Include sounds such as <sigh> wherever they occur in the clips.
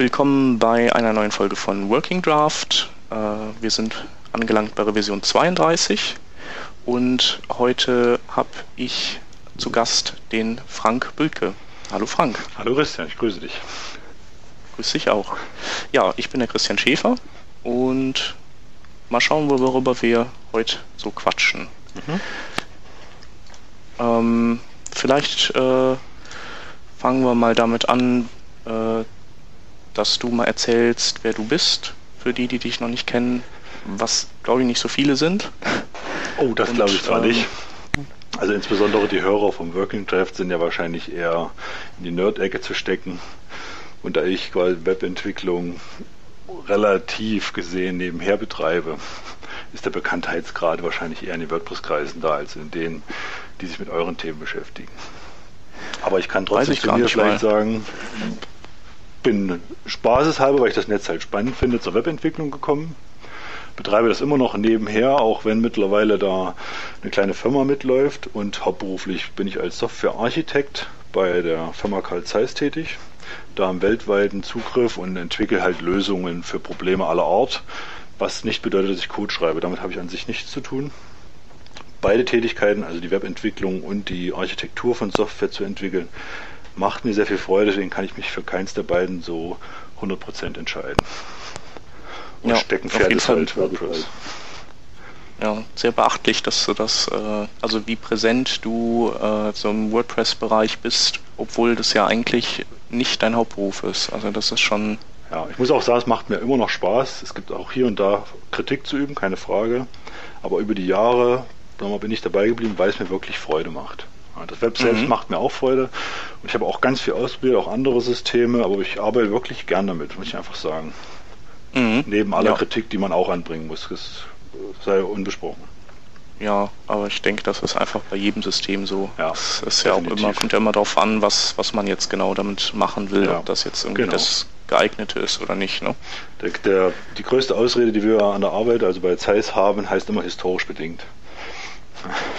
Willkommen bei einer neuen Folge von Working Draft. Äh, wir sind angelangt bei Revision 32 und heute habe ich zu Gast den Frank Bülke. Hallo Frank. Hallo Christian, ich grüße dich. Grüß dich auch. Ja, ich bin der Christian Schäfer und mal schauen, worüber wir heute so quatschen. Mhm. Ähm, vielleicht äh, fangen wir mal damit an, äh, dass du mal erzählst, wer du bist, für die, die dich noch nicht kennen, was glaube ich nicht so viele sind. Oh, das glaube ich zwar ähm, nicht. Also insbesondere die Hörer vom Working Draft sind ja wahrscheinlich eher in die Nerd-Ecke zu stecken. Und da ich quasi Webentwicklung relativ gesehen nebenher betreibe, ist der Bekanntheitsgrad wahrscheinlich eher in den WordPress-Kreisen da als in denen, die sich mit euren Themen beschäftigen. Aber ich kann trotzdem zu mir vielleicht mal. sagen, bin spaßeshalber, weil ich das Netz halt spannend finde, zur Webentwicklung gekommen. Betreibe das immer noch nebenher, auch wenn mittlerweile da eine kleine Firma mitläuft und hauptberuflich bin ich als Softwarearchitekt bei der Firma Carl Zeiss tätig. Da am weltweiten Zugriff und entwickle halt Lösungen für Probleme aller Art, was nicht bedeutet, dass ich Code schreibe. Damit habe ich an sich nichts zu tun. Beide Tätigkeiten, also die Webentwicklung und die Architektur von Software zu entwickeln, macht mir sehr viel Freude, deswegen kann ich mich für keins der beiden so 100% entscheiden. Und ja, Steckenpferd ist halt WordPress. Ja, sehr beachtlich, dass du das, äh, also wie präsent du äh, so im WordPress-Bereich bist, obwohl das ja eigentlich nicht dein Hauptberuf ist. Also das ist schon. Ja, ich muss auch sagen, es macht mir immer noch Spaß. Es gibt auch hier und da Kritik zu üben, keine Frage. Aber über die Jahre bin ich dabei geblieben, weil es mir wirklich Freude macht. Das Web selbst mhm. macht mir auch Freude. Und ich habe auch ganz viel ausprobiert, auch andere Systeme, aber ich arbeite wirklich gern damit, muss ich einfach sagen. Mhm. Neben aller ja. Kritik, die man auch anbringen muss. Das sei unbesprochen. Ja, aber ich denke, das ist einfach bei jedem System so. Ja, es ist ja auch immer, kommt ja immer darauf an, was, was man jetzt genau damit machen will, ja, ob das jetzt irgendwie genau. das geeignete ist oder nicht. Ne? Der, der, die größte Ausrede, die wir an der Arbeit, also bei Zeiss haben, heißt immer historisch bedingt.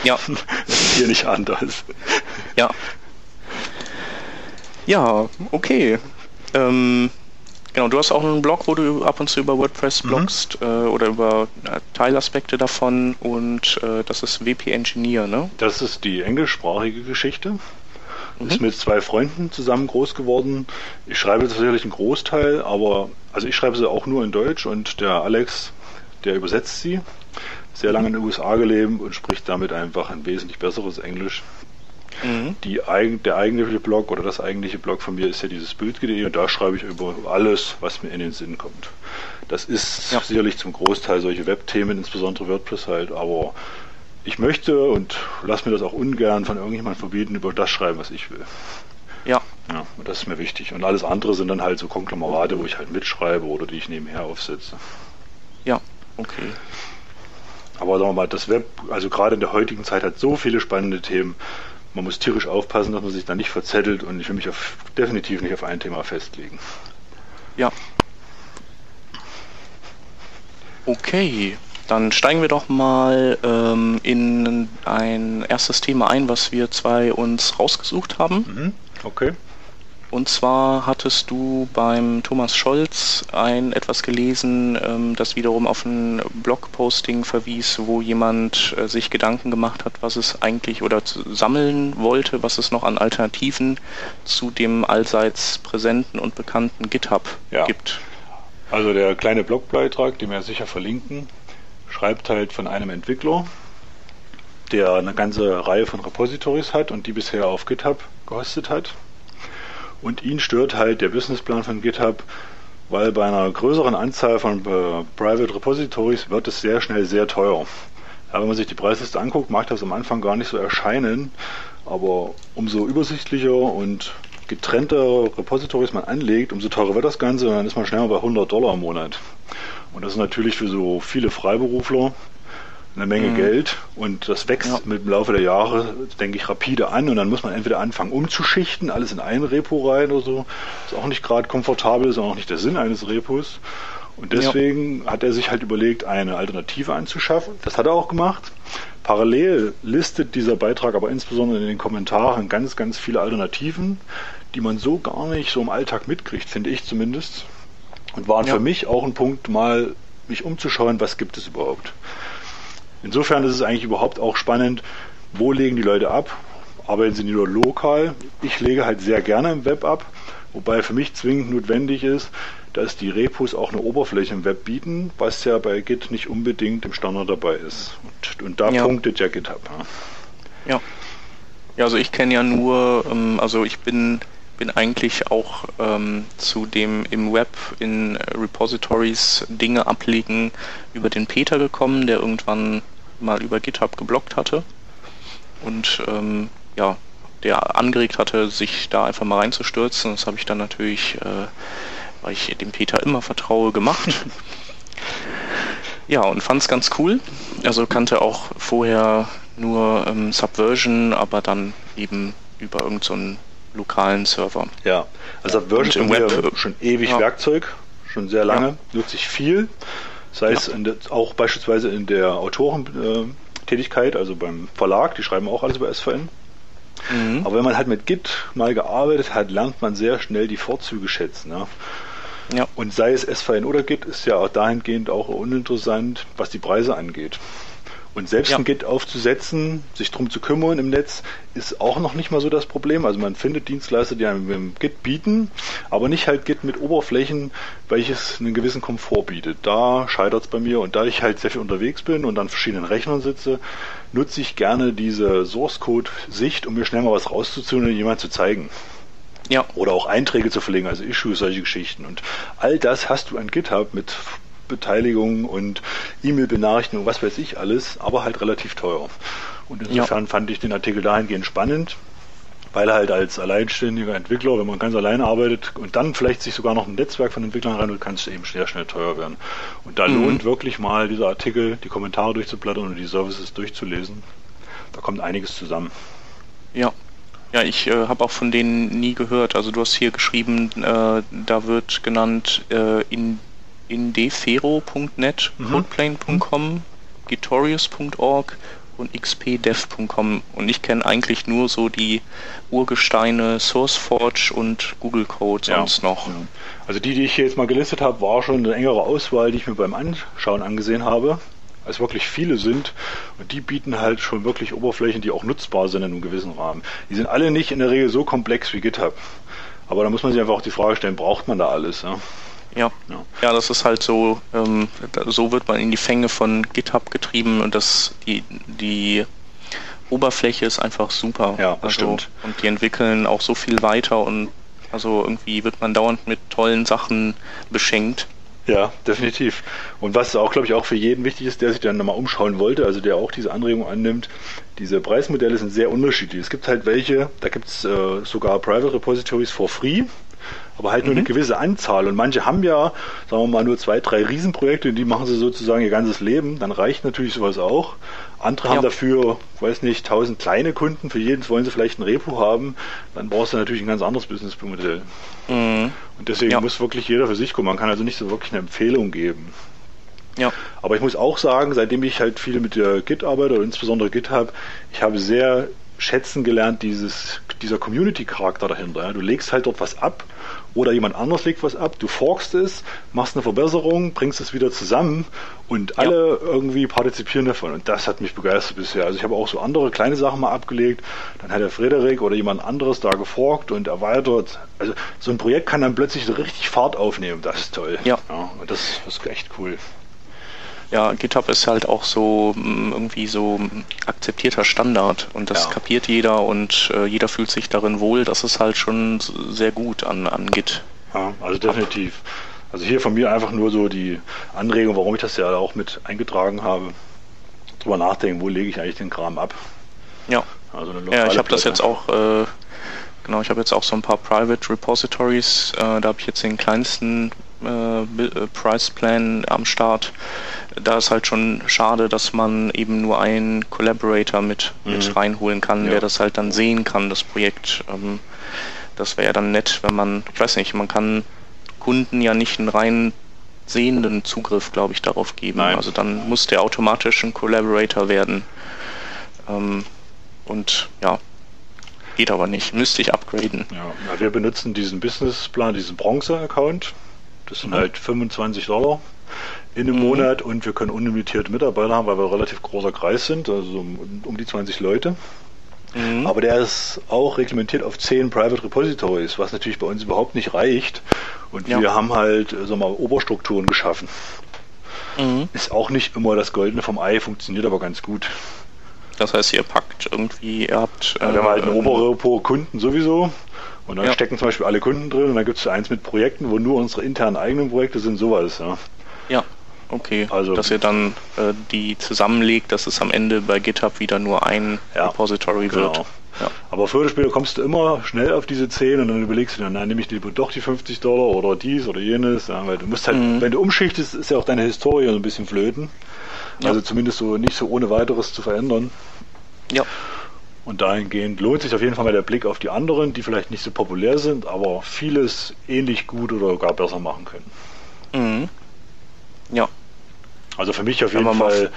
Ja. <laughs> das ist hier nicht anders. Ja. Ja, okay. Ähm, genau, du hast auch einen Blog, wo du ab und zu über WordPress mhm. blogst äh, oder über äh, Teilaspekte davon und äh, das ist WP Engineer, ne? Das ist die englischsprachige Geschichte. Mhm. Ist mit zwei Freunden zusammen groß geworden. Ich schreibe tatsächlich einen Großteil, aber also ich schreibe sie auch nur in Deutsch und der Alex, der übersetzt sie sehr lange in den USA gelebt und spricht damit einfach ein wesentlich besseres Englisch. Mhm. Die, der eigentliche Blog oder das eigentliche Blog von mir ist ja dieses Bild.de und da schreibe ich über alles, was mir in den Sinn kommt. Das ist ja. sicherlich zum Großteil solche Webthemen, insbesondere WordPress halt, aber ich möchte und lass mir das auch ungern von irgendjemandem verbieten, über das schreiben, was ich will. Ja. Ja, und das ist mir wichtig. Und alles andere sind dann halt so Konglomerate, wo ich halt mitschreibe oder die ich nebenher aufsetze. Ja, okay. Aber sagen wir mal, das Web, also gerade in der heutigen Zeit hat so viele spannende Themen. Man muss tierisch aufpassen, dass man sich da nicht verzettelt und ich will mich auf, definitiv nicht auf ein Thema festlegen. Ja. Okay, dann steigen wir doch mal ähm, in ein erstes Thema ein, was wir zwei uns rausgesucht haben. Mhm. Okay. Und zwar hattest du beim Thomas Scholz ein etwas gelesen, ähm, das wiederum auf ein Blogposting verwies, wo jemand äh, sich Gedanken gemacht hat, was es eigentlich oder sammeln wollte, was es noch an Alternativen zu dem allseits präsenten und bekannten GitHub ja. gibt. Also der kleine Blogbeitrag, den wir sicher verlinken, schreibt halt von einem Entwickler, der eine ganze Reihe von Repositories hat und die bisher auf GitHub gehostet hat und ihn stört halt der Businessplan von GitHub, weil bei einer größeren Anzahl von äh, Private Repositories wird es sehr schnell sehr teuer. Ja, wenn man sich die Preisliste anguckt, mag das am Anfang gar nicht so erscheinen, aber umso übersichtlicher und getrennter Repositories man anlegt, umso teurer wird das Ganze und dann ist man schnell bei 100 Dollar im Monat. Und das ist natürlich für so viele Freiberufler eine Menge mhm. Geld und das wächst ja. mit dem Laufe der Jahre, denke ich, rapide an und dann muss man entweder anfangen umzuschichten, alles in ein Repo rein oder so. Ist auch nicht gerade komfortabel, ist auch nicht der Sinn eines Repos. Und deswegen ja. hat er sich halt überlegt, eine Alternative anzuschaffen. Das hat er auch gemacht. Parallel listet dieser Beitrag aber insbesondere in den Kommentaren ganz, ganz viele Alternativen, die man so gar nicht so im Alltag mitkriegt, finde ich zumindest. Und waren ja. für mich auch ein Punkt, mal mich umzuschauen, was gibt es überhaupt. Insofern ist es eigentlich überhaupt auch spannend, wo legen die Leute ab? Arbeiten sie nur lokal? Ich lege halt sehr gerne im Web ab, wobei für mich zwingend notwendig ist, dass die Repos auch eine Oberfläche im Web bieten, was ja bei Git nicht unbedingt im Standard dabei ist. Und, und da ja. punktet ja GitHub. Ja. ja. Ja, also ich kenne ja nur, ähm, also ich bin bin eigentlich auch ähm, zu dem im Web in Repositories Dinge ablegen über den Peter gekommen, der irgendwann mal über GitHub geblockt hatte und ähm, ja, der angeregt hatte, sich da einfach mal reinzustürzen. Das habe ich dann natürlich, äh, weil ich dem Peter immer vertraue, gemacht. ja, und fand es ganz cool. Also kannte auch vorher nur ähm, Subversion, aber dann eben über irgendeinen so lokalen Server. Ja, also Subversion im Web schon ewig ja. Werkzeug, schon sehr lange, ja. nutze ich viel. Sei es der, auch beispielsweise in der Autorentätigkeit, also beim Verlag, die schreiben auch alles über SVN. Mhm. Aber wenn man halt mit Git mal gearbeitet hat, lernt man sehr schnell die Vorzüge schätzen. Ja. Ja. Und sei es SVN oder Git, ist ja auch dahingehend auch uninteressant, was die Preise angeht. Und selbst ja. ein Git aufzusetzen, sich drum zu kümmern im Netz, ist auch noch nicht mal so das Problem. Also man findet Dienstleister, die einem Git bieten, aber nicht halt Git mit Oberflächen, welches einen gewissen Komfort bietet. Da scheitert es bei mir und da ich halt sehr viel unterwegs bin und an verschiedenen Rechnern sitze, nutze ich gerne diese Source Code Sicht, um mir schnell mal was rauszuziehen und jemand zu zeigen. Ja. Oder auch Einträge zu verlegen, also Issues, solche Geschichten. Und all das hast du an GitHub mit Beteiligung und E-Mail-Benachrichtigung, was weiß ich alles, aber halt relativ teuer. Und insofern ja. fand ich den Artikel dahingehend spannend, weil er halt als alleinständiger Entwickler, wenn man ganz alleine arbeitet und dann vielleicht sich sogar noch ein Netzwerk von Entwicklern reinholt, kann es eben sehr schnell teuer werden. Und da mhm. lohnt wirklich mal dieser Artikel, die Kommentare durchzublättern und die Services durchzulesen. Da kommt einiges zusammen. Ja, ja, ich äh, habe auch von denen nie gehört. Also du hast hier geschrieben, äh, da wird genannt äh, in indefero.net, mhm. codeplane.com, gitorius.org und xpdev.com und ich kenne eigentlich nur so die Urgesteine SourceForge und Google Code sonst ja. noch. Also die, die ich hier jetzt mal gelistet habe, war schon eine engere Auswahl, die ich mir beim Anschauen angesehen habe. Als wirklich viele sind und die bieten halt schon wirklich Oberflächen, die auch nutzbar sind in einem gewissen Rahmen. Die sind alle nicht in der Regel so komplex wie GitHub. Aber da muss man sich einfach auch die Frage stellen, braucht man da alles? Ja? Ja. ja. Ja, das ist halt so, ähm, so wird man in die Fänge von GitHub getrieben und das, die, die Oberfläche ist einfach super. Ja, das also, stimmt. Und die entwickeln auch so viel weiter und also irgendwie wird man dauernd mit tollen Sachen beschenkt. Ja, definitiv. Und was auch, glaube ich, auch für jeden wichtig ist, der sich dann nochmal umschauen wollte, also der auch diese Anregung annimmt, diese Preismodelle sind sehr unterschiedlich. Es gibt halt welche, da gibt es äh, sogar Private Repositories for free, aber halt nur mhm. eine gewisse Anzahl. Und manche haben ja, sagen wir mal, nur zwei, drei Riesenprojekte, die machen sie sozusagen ihr ganzes Leben. Dann reicht natürlich sowas auch. Andere ja. haben dafür, weiß nicht, tausend kleine Kunden, für jeden wollen sie vielleicht ein Repo haben. Dann brauchst du natürlich ein ganz anderes Businessmodell. Mhm. Und deswegen ja. muss wirklich jeder für sich gucken. Man kann also nicht so wirklich eine Empfehlung geben. Ja. Aber ich muss auch sagen, seitdem ich halt viel mit der Git arbeite, oder insbesondere GitHub, ich habe sehr schätzen gelernt, dieses, dieser Community-Charakter dahinter. Du legst halt dort was ab oder jemand anders legt was ab, du forkst es, machst eine Verbesserung, bringst es wieder zusammen und alle ja. irgendwie partizipieren davon. Und das hat mich begeistert bisher. Also ich habe auch so andere kleine Sachen mal abgelegt, dann hat der Frederik oder jemand anderes da geforkt und erweitert. Also so ein Projekt kann dann plötzlich so richtig Fahrt aufnehmen. Das ist toll. Ja. ja und das, das ist echt cool ja, GitHub ist halt auch so mm, irgendwie so akzeptierter Standard und das ja. kapiert jeder und äh, jeder fühlt sich darin wohl. Das ist halt schon sehr gut an, an Git. Ja, also definitiv. Also hier von mir einfach nur so die Anregung, warum ich das ja auch mit eingetragen habe. Drüber nachdenken, wo lege ich eigentlich den Kram ab. Ja. Also ja, ich habe das jetzt auch, äh, genau, ich habe jetzt auch so ein paar Private Repositories. Äh, da habe ich jetzt den kleinsten äh, äh, Price Plan am Start. Da ist halt schon schade, dass man eben nur einen Collaborator mit, mhm. mit reinholen kann, ja. der das halt dann sehen kann, das Projekt. Ähm, das wäre ja dann nett, wenn man, ich weiß nicht, man kann Kunden ja nicht einen rein sehenden Zugriff, glaube ich, darauf geben. Nein. Also dann muss der automatisch ein Collaborator werden. Ähm, und ja, Geht aber nicht. Müsste ich upgraden. Ja, wir benutzen diesen Businessplan, diesen Bronze-Account. Das sind halt 25 Dollar in einem mhm. Monat und wir können unlimitierte Mitarbeiter haben, weil wir ein relativ großer Kreis sind, also um, um die 20 Leute. Mhm. Aber der ist auch reglementiert auf 10 Private Repositories, was natürlich bei uns überhaupt nicht reicht. Und ja. wir haben halt, sagen wir mal, Oberstrukturen geschaffen. Mhm. Ist auch nicht immer das Goldene vom Ei, funktioniert aber ganz gut. Das heißt, ihr packt irgendwie, ihr habt. Ja, wir haben halt ein äh, obere pro Kunden sowieso. Und dann ja. stecken zum Beispiel alle Kunden drin und dann gibt es eins mit Projekten, wo nur unsere internen eigenen Projekte sind, sowas. Ja. Ja, okay. Also, dass ihr dann äh, die zusammenlegt, dass es am Ende bei GitHub wieder nur ein ja, Repository genau. wird. Ja. Aber früher oder später kommst du immer schnell auf diese 10 und dann überlegst du dann, nein, nehme ich lieber doch die 50 Dollar oder dies oder jenes. Ja, weil du musst halt, mhm. wenn du umschichtest, ist ja auch deine Historie so ein bisschen flöten. Also zumindest so nicht so ohne weiteres zu verändern. Ja. Und dahingehend lohnt sich auf jeden Fall mal der Blick auf die anderen, die vielleicht nicht so populär sind, aber vieles ähnlich gut oder gar besser machen können. Mhm. Ja. Also für mich auf jeden Fall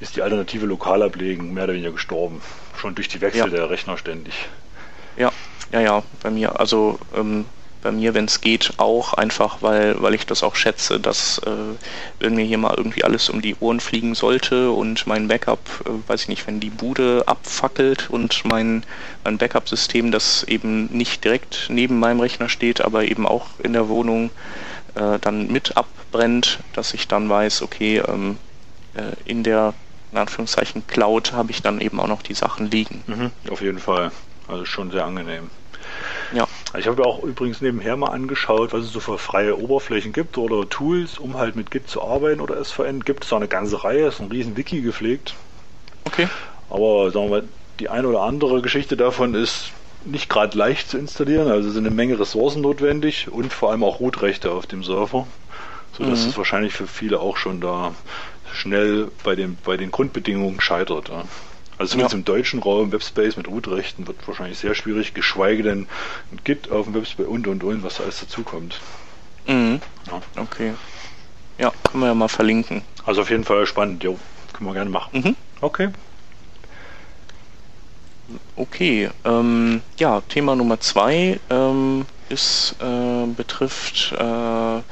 ist die alternative Lokalablegen mehr oder weniger gestorben. Schon durch die Wechsel ja. der Rechner ständig. Ja, ja, ja, bei mir, also ähm, bei mir, wenn es geht, auch einfach, weil, weil ich das auch schätze, dass äh, wenn mir hier mal irgendwie alles um die Ohren fliegen sollte und mein Backup, äh, weiß ich nicht, wenn die Bude abfackelt und mein, mein Backup-System, das eben nicht direkt neben meinem Rechner steht, aber eben auch in der Wohnung äh, dann mit abbrennt, dass ich dann weiß, okay, ähm, äh, in der in Anführungszeichen Cloud habe ich dann eben auch noch die Sachen liegen. Mhm, auf jeden Fall. Also schon sehr angenehm. Ja. Ich habe auch übrigens nebenher mal angeschaut, was es so für freie Oberflächen gibt oder Tools, um halt mit Git zu arbeiten oder SVN. Gibt es da eine ganze Reihe, ist ein riesen Wiki gepflegt. Okay. Aber sagen wir, die eine oder andere Geschichte davon ist nicht gerade leicht zu installieren, also sind eine Menge Ressourcen notwendig und vor allem auch Root-Rechte auf dem Server, sodass mhm. es wahrscheinlich für viele auch schon da schnell bei den, bei den Grundbedingungen scheitert. Ja. Also zumindest ja. im deutschen Raum, Webspace mit Root-Rechten wird wahrscheinlich sehr schwierig, geschweige denn ein Git auf dem Webspace und und und, was da alles dazukommt. Mhm. Ja. Okay. Ja, können wir ja mal verlinken. Also auf jeden Fall spannend, jo. Können wir gerne machen. Mhm. Okay. Okay, ähm, ja, Thema Nummer zwei ähm, ist, äh, betrifft äh,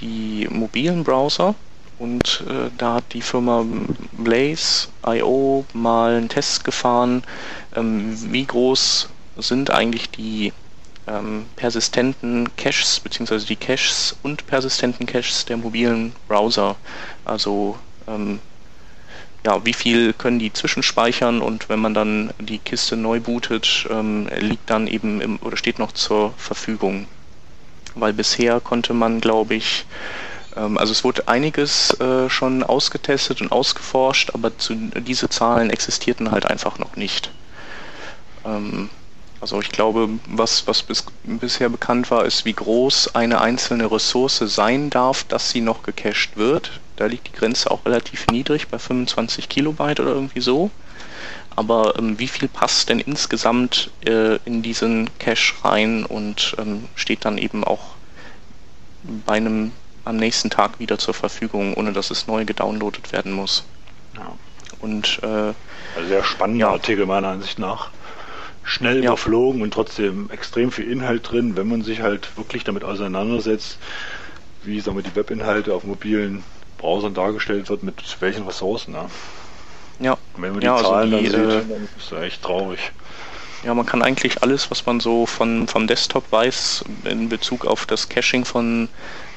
die mobilen Browser. Und äh, da hat die Firma Blaze.io mal einen Test gefahren, ähm, wie groß sind eigentlich die ähm, persistenten Caches, beziehungsweise die Caches und persistenten Caches der mobilen Browser. Also ähm, ja, wie viel können die zwischenspeichern und wenn man dann die Kiste neu bootet, ähm, liegt dann eben im, oder steht noch zur Verfügung. Weil bisher konnte man, glaube ich, also es wurde einiges äh, schon ausgetestet und ausgeforscht, aber diese Zahlen existierten halt einfach noch nicht. Ähm, also ich glaube, was, was bis, bisher bekannt war, ist, wie groß eine einzelne Ressource sein darf, dass sie noch gecached wird. Da liegt die Grenze auch relativ niedrig, bei 25 Kilobyte oder irgendwie so. Aber ähm, wie viel passt denn insgesamt äh, in diesen Cache rein und ähm, steht dann eben auch bei einem am nächsten Tag wieder zur Verfügung, ohne dass es neu gedownloadet werden muss. Ja. Und äh, also sehr spannender ja. Artikel meiner Ansicht nach. Schnell ja. überflogen und trotzdem extrem viel Inhalt drin, wenn man sich halt wirklich damit auseinandersetzt, wie sagen wir, die Webinhalte auf mobilen Browsern dargestellt wird, mit welchen Ressourcen. Ne? Ja. Und wenn man die ja, also Zahlen also die, dann sieht, äh, dann ist das echt traurig. Ja, man kann eigentlich alles, was man so von, vom Desktop weiß, in Bezug auf das Caching von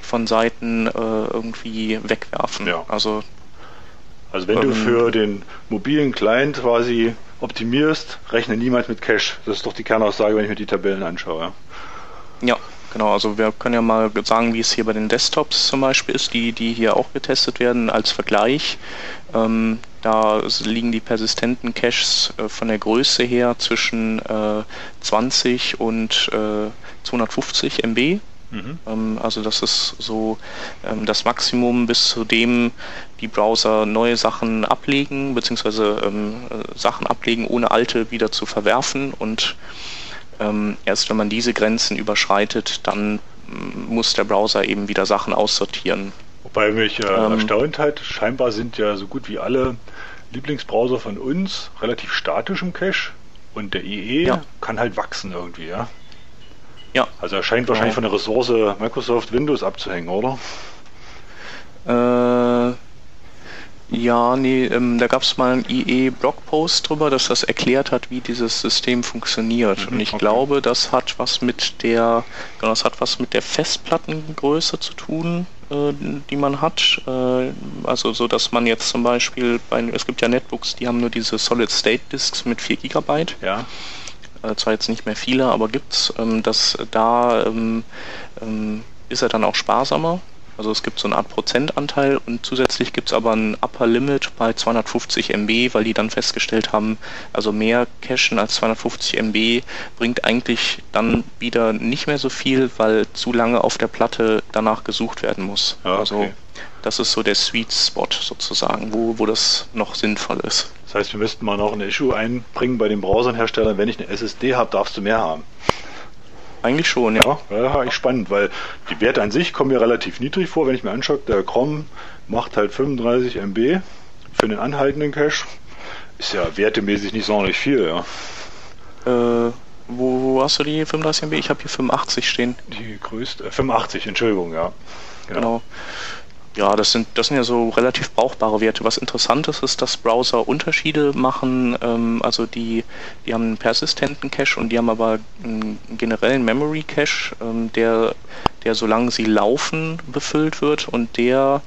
von Seiten äh, irgendwie wegwerfen. Ja. Also, also wenn ähm, du für den mobilen Client quasi optimierst, rechne niemals mit Cache. Das ist doch die Kernaussage, wenn ich mir die Tabellen anschaue. Ja, genau. Also wir können ja mal sagen, wie es hier bei den Desktops zum Beispiel ist, die, die hier auch getestet werden als Vergleich. Ähm, da liegen die persistenten Caches äh, von der Größe her zwischen äh, 20 und äh, 250 MB Mhm. Ähm, also das ist so ähm, das Maximum, bis zu dem die Browser neue Sachen ablegen, beziehungsweise ähm, äh, Sachen ablegen, ohne alte wieder zu verwerfen. Und ähm, erst wenn man diese Grenzen überschreitet, dann mm, muss der Browser eben wieder Sachen aussortieren. Wobei mich äh, ähm, erstaunt hat, scheinbar sind ja so gut wie alle Lieblingsbrowser von uns relativ statisch im Cache Und der IE ja. kann halt wachsen irgendwie, ja? Ja. Also er scheint wahrscheinlich von der Ressource Microsoft Windows abzuhängen, oder? Äh, ja, nee, ähm, da gab es mal einen IE-Blogpost drüber, dass das erklärt hat, wie dieses System funktioniert. Mhm, und ich okay. glaube, das hat was mit der, genau, das hat was mit der Festplattengröße zu tun, die man hat. Äh, also so, dass man jetzt zum Beispiel bei, es gibt ja Netbooks, die haben nur diese Solid-State-Disks mit 4 GB. Ja. Äh, zwar jetzt nicht mehr viele, aber gibt's, ähm, dass da ähm, ähm, ist er dann auch sparsamer also es gibt so eine Art Prozentanteil und zusätzlich gibt es aber ein Upper Limit bei 250 MB, weil die dann festgestellt haben, also mehr Cachen als 250 MB bringt eigentlich dann wieder nicht mehr so viel, weil zu lange auf der Platte danach gesucht werden muss. Ja, also okay. Also das ist so der Sweet Spot sozusagen, wo, wo das noch sinnvoll ist. Das heißt, wir müssten mal noch ein Issue einbringen bei den Browserherstellern, wenn ich eine SSD habe, darfst du mehr haben. Eigentlich schon, ja. Ja, ich spannend, weil die Werte an sich kommen mir relativ niedrig vor, wenn ich mir anschaue, der Chrome macht halt 35 MB für den anhaltenden Cache. Ist ja wertemäßig nicht sonderlich viel, ja. Äh, wo, wo hast du die 35 MB? Ich habe hier 85 stehen. Die größte, äh, 85, Entschuldigung, ja. Genau. genau. Ja, das sind, das sind ja so relativ brauchbare Werte. Was interessant ist, ist, dass Browser Unterschiede machen. Ähm, also die, die haben einen persistenten Cache und die haben aber einen generellen Memory Cache, ähm, der, der solange sie laufen befüllt wird und der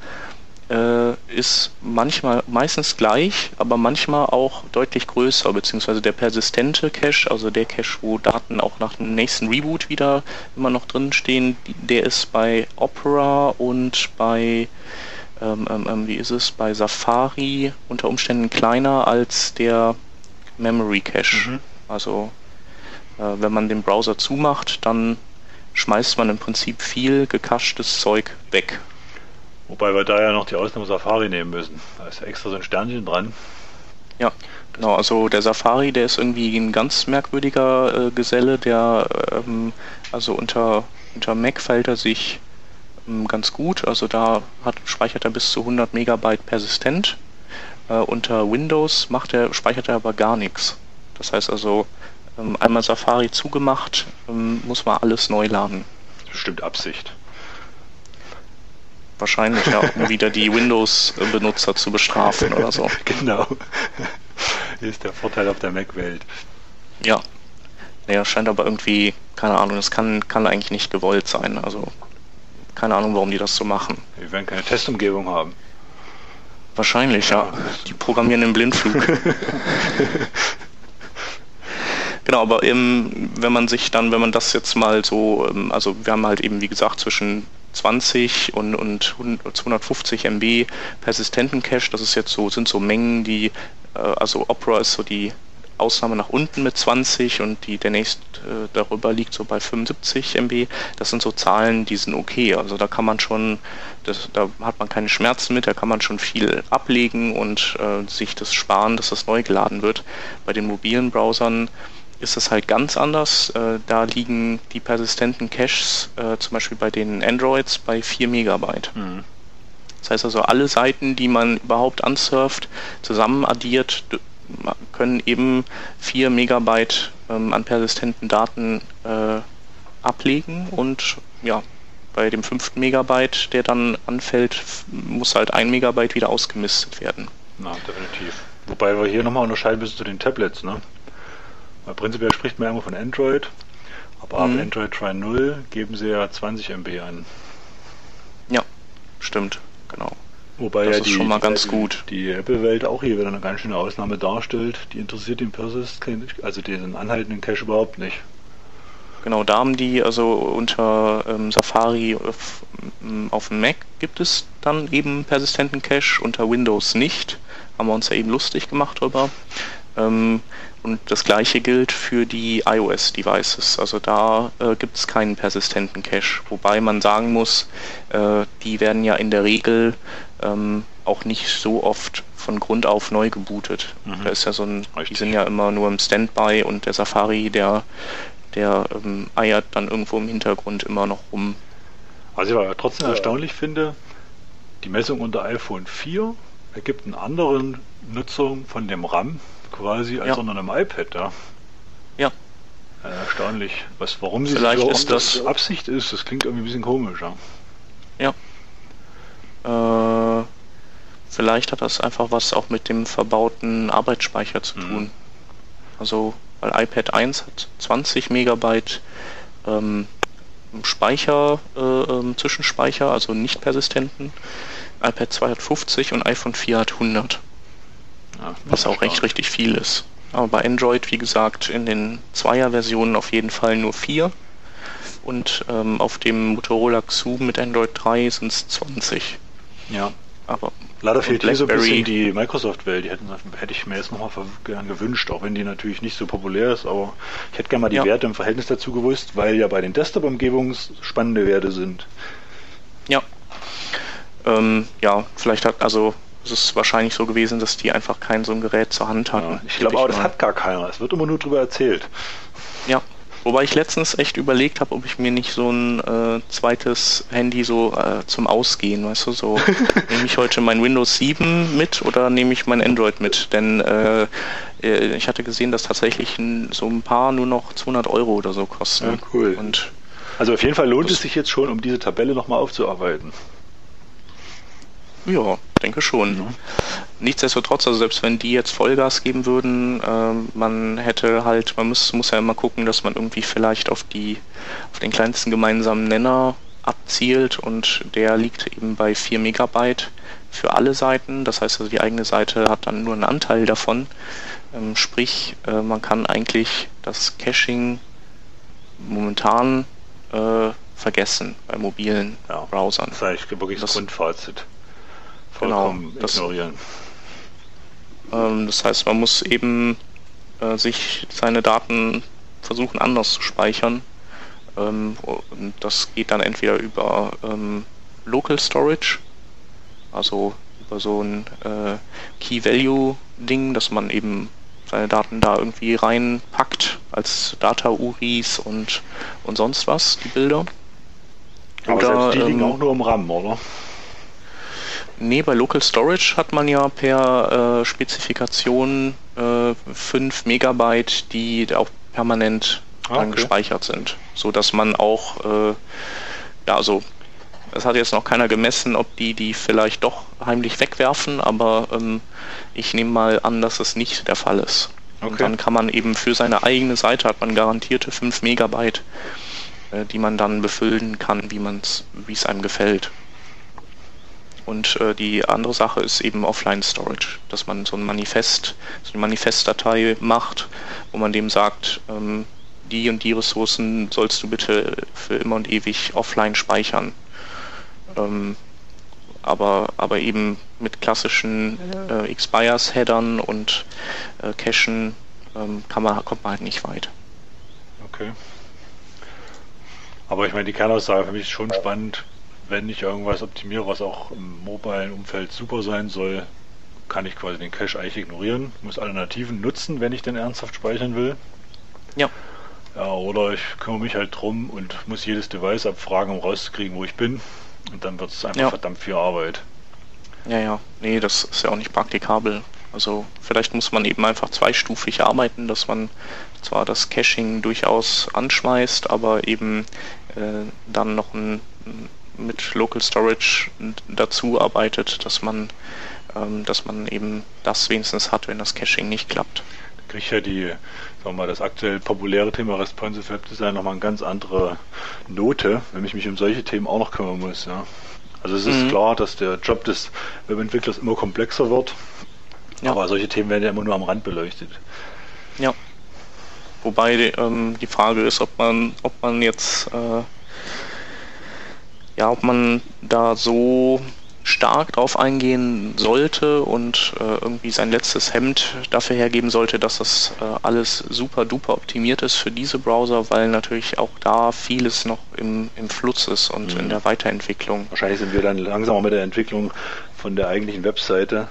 äh, ist manchmal meistens gleich, aber manchmal auch deutlich größer, beziehungsweise der persistente Cache, also der Cache, wo Daten auch nach dem nächsten Reboot wieder immer noch drin stehen, der ist bei Opera und bei ähm, ähm, ähm, wie ist es, bei Safari unter Umständen kleiner als der Memory Cache. Mhm. Also äh, wenn man den Browser zumacht, dann schmeißt man im Prinzip viel gecachtes Zeug weg. Wobei wir da ja noch die Ausnahme Safari nehmen müssen. Da ist ja extra so ein Sternchen dran. Ja, genau. Also der Safari, der ist irgendwie ein ganz merkwürdiger äh, Geselle, der ähm, also unter, unter Mac fällt er sich ähm, ganz gut. Also da hat, speichert er bis zu 100 Megabyte persistent. Äh, unter Windows macht er, speichert er aber gar nichts. Das heißt also, ähm, einmal Safari zugemacht, ähm, muss man alles neu laden. Bestimmt Absicht. Wahrscheinlich, ja, um wieder die Windows-Benutzer zu bestrafen oder so. <laughs> Genau. Hier ist der Vorteil auf der Mac-Welt. Ja. Naja, scheint aber irgendwie, keine Ahnung, das kann, kann eigentlich nicht gewollt sein. Also, keine Ahnung, warum die das so machen. Wir werden keine Testumgebung haben. Wahrscheinlich, ja. Die programmieren im Blindflug. <laughs> Genau, aber eben, wenn man sich dann, wenn man das jetzt mal so, ähm, also wir haben halt eben, wie gesagt, zwischen 20 und, und 250 MB persistenten Cache. Das ist jetzt so, sind so Mengen, die, äh, also Opera ist so die Ausnahme nach unten mit 20 und die der nächst äh, darüber liegt so bei 75 MB. Das sind so Zahlen, die sind okay. Also da kann man schon, das, da hat man keine Schmerzen mit, da kann man schon viel ablegen und äh, sich das sparen, dass das neu geladen wird. Bei den mobilen Browsern ist es halt ganz anders. Äh, da liegen die persistenten Caches äh, zum Beispiel bei den Androids bei 4 Megabyte. Mhm. Das heißt also, alle Seiten, die man überhaupt ansurft, zusammen addiert, können eben 4 Megabyte ähm, an persistenten Daten äh, ablegen und ja, bei dem fünften Megabyte, der dann anfällt, muss halt ein Megabyte wieder ausgemistet werden. Na, definitiv. Wobei wir hier nochmal unterscheiden müssen zu den Tablets, ne? Weil prinzipiell spricht man ja immer von Android, aber mhm. ab Android 3.0 geben sie ja 20 MB an. Ja, stimmt, genau. Wobei das ja die, schon mal ganz gut. die Apple-Welt auch hier wieder eine ganz schöne Ausnahme darstellt. Die interessiert den Persist, also diesen anhaltenden Cache überhaupt nicht. Genau, da haben die also unter ähm, Safari auf, auf, dem Mac gibt es dann eben persistenten Cache, unter Windows nicht. Haben wir uns ja eben lustig gemacht drüber. Ähm, und das gleiche gilt für die iOS-Devices. Also da äh, gibt es keinen persistenten Cache. Wobei man sagen muss, äh, die werden ja in der Regel ähm, auch nicht so oft von Grund auf neu gebootet. Mhm. Da ist ja so ein, die sind ja immer nur im Standby und der Safari, der, der ähm, eiert dann irgendwo im Hintergrund immer noch rum. Was ich aber trotzdem äh, erstaunlich finde, die Messung unter iPhone 4 ergibt einen anderen Nutzung von dem RAM quasi als ja. unter einem iPad, ja. Ja. erstaunlich. Was, warum sie Vielleicht so, ist das, das Absicht ist, das klingt irgendwie ein bisschen komisch. Ja. ja. Äh, vielleicht hat das einfach was auch mit dem verbauten Arbeitsspeicher zu mhm. tun. Also, weil iPad 1 hat 20 Megabyte ähm, Speicher, äh, äh, Zwischenspeicher, also nicht persistenten. iPad 2 hat 50 und iPhone 4 hat 100. Ja, was auch recht richtig viel ist. Aber bei Android, wie gesagt, in den Zweier-Versionen auf jeden Fall nur 4. Und ähm, auf dem Motorola Xoom mit Android 3 sind es 20. Ja. Aber Leider fehlt hier so ein bisschen die Microsoft-Welt. Die hätten, hätte ich mir jetzt nochmal gern gewünscht, auch wenn die natürlich nicht so populär ist, aber ich hätte gerne mal die ja. Werte im Verhältnis dazu gewusst, weil ja bei den Desktop-Umgebungen spannende Werte sind. Ja. Ähm, ja, vielleicht hat, also es ist wahrscheinlich so gewesen, dass die einfach kein so ein Gerät zur Hand hatten. Ja, ich glaube aber, das hat gar keiner. Es wird immer nur drüber erzählt. Ja, Wobei ich letztens echt überlegt habe, ob ich mir nicht so ein äh, zweites Handy so äh, zum Ausgehen, weißt du, so <laughs> nehme ich heute mein Windows 7 mit oder nehme ich mein Android mit? Denn äh, äh ich hatte gesehen, dass tatsächlich so ein paar nur noch 200 Euro oder so kosten. Ja, cool. Und also auf jeden Fall lohnt es sich jetzt schon, um diese Tabelle nochmal aufzuarbeiten. Ja, denke schon. Mhm. Nichtsdestotrotz, also selbst wenn die jetzt Vollgas geben würden, äh, man hätte halt, man muss, muss ja immer gucken, dass man irgendwie vielleicht auf die, auf den kleinsten gemeinsamen Nenner abzielt und der liegt eben bei 4 Megabyte für alle Seiten. Das heißt also, die eigene Seite hat dann nur einen Anteil davon. Ähm, sprich, äh, man kann eigentlich das Caching momentan äh, vergessen bei mobilen ja, Browsern. Das ist eigentlich wirklich das Grundfazit. Genau, vollkommen genau, das, ignorieren. Ähm, das heißt, man muss eben äh, sich seine Daten versuchen anders zu speichern. Ähm, und das geht dann entweder über ähm, Local Storage, also über so ein äh, Key-Value-Ding, dass man eben seine Daten da irgendwie reinpackt als Data-URIs und, und sonst was, die Bilder. Aber oder, die liegen ähm, auch nur im RAM, oder? Nee, bei Local Storage hat man ja per äh, Spezifikation äh, 5 Megabyte, die auch permanent ah, okay. gespeichert sind, so dass man auch, äh, ja, also es hat jetzt noch keiner gemessen, ob die die vielleicht doch heimlich wegwerfen, aber ähm, ich nehme mal an, dass es nicht der Fall ist. Okay. Und dann kann man eben für seine eigene Seite hat man garantierte 5 Megabyte, äh, die man dann befüllen kann, wie man es, wie es einem gefällt. Und äh, die andere Sache ist eben Offline Storage, dass man so ein Manifest, so eine Manifestdatei macht, wo man dem sagt, ähm, die und die Ressourcen sollst du bitte für immer und ewig offline speichern. Ähm, aber, aber eben mit klassischen äh, Expires-Headern und äh, Cachen ähm, kann man, kommt man halt nicht weit. Okay. Aber ich meine, die Kernaussage für mich ist schon spannend, wenn ich irgendwas optimiere, was auch im mobilen Umfeld super sein soll, kann ich quasi den Cache eigentlich ignorieren, muss Alternativen nutzen, wenn ich den ernsthaft speichern will. Ja. Ja, oder ich kümmere mich halt drum und muss jedes Device abfragen, um rauszukriegen, wo ich bin. Und dann wird es einfach ja. verdammt viel Arbeit. Ja, ja. Nee, das ist ja auch nicht praktikabel. Also vielleicht muss man eben einfach zweistufig arbeiten, dass man zwar das Caching durchaus anschmeißt, aber eben äh, dann noch ein, mit Local Storage dazu arbeitet, dass man, ähm, dass man eben das wenigstens hat, wenn das Caching nicht klappt. Da kriege ich ja die, sagen wir mal, das aktuell populäre Thema Responsive Web Design nochmal eine ganz andere Note, wenn ich mich um solche Themen auch noch kümmern muss. Ja. Also es ist mhm. klar, dass der Job des Webentwicklers immer komplexer wird, ja. aber solche Themen werden ja immer nur am Rand beleuchtet. Ja. Wobei ähm, die Frage ist, ob man, ob man jetzt äh, ja, ob man da so stark drauf eingehen sollte und äh, irgendwie sein letztes Hemd dafür hergeben sollte, dass das äh, alles super duper optimiert ist für diese Browser, weil natürlich auch da vieles noch im, im Fluss ist und mhm. in der Weiterentwicklung. Wahrscheinlich sind wir dann langsamer mit der Entwicklung von der eigentlichen Webseite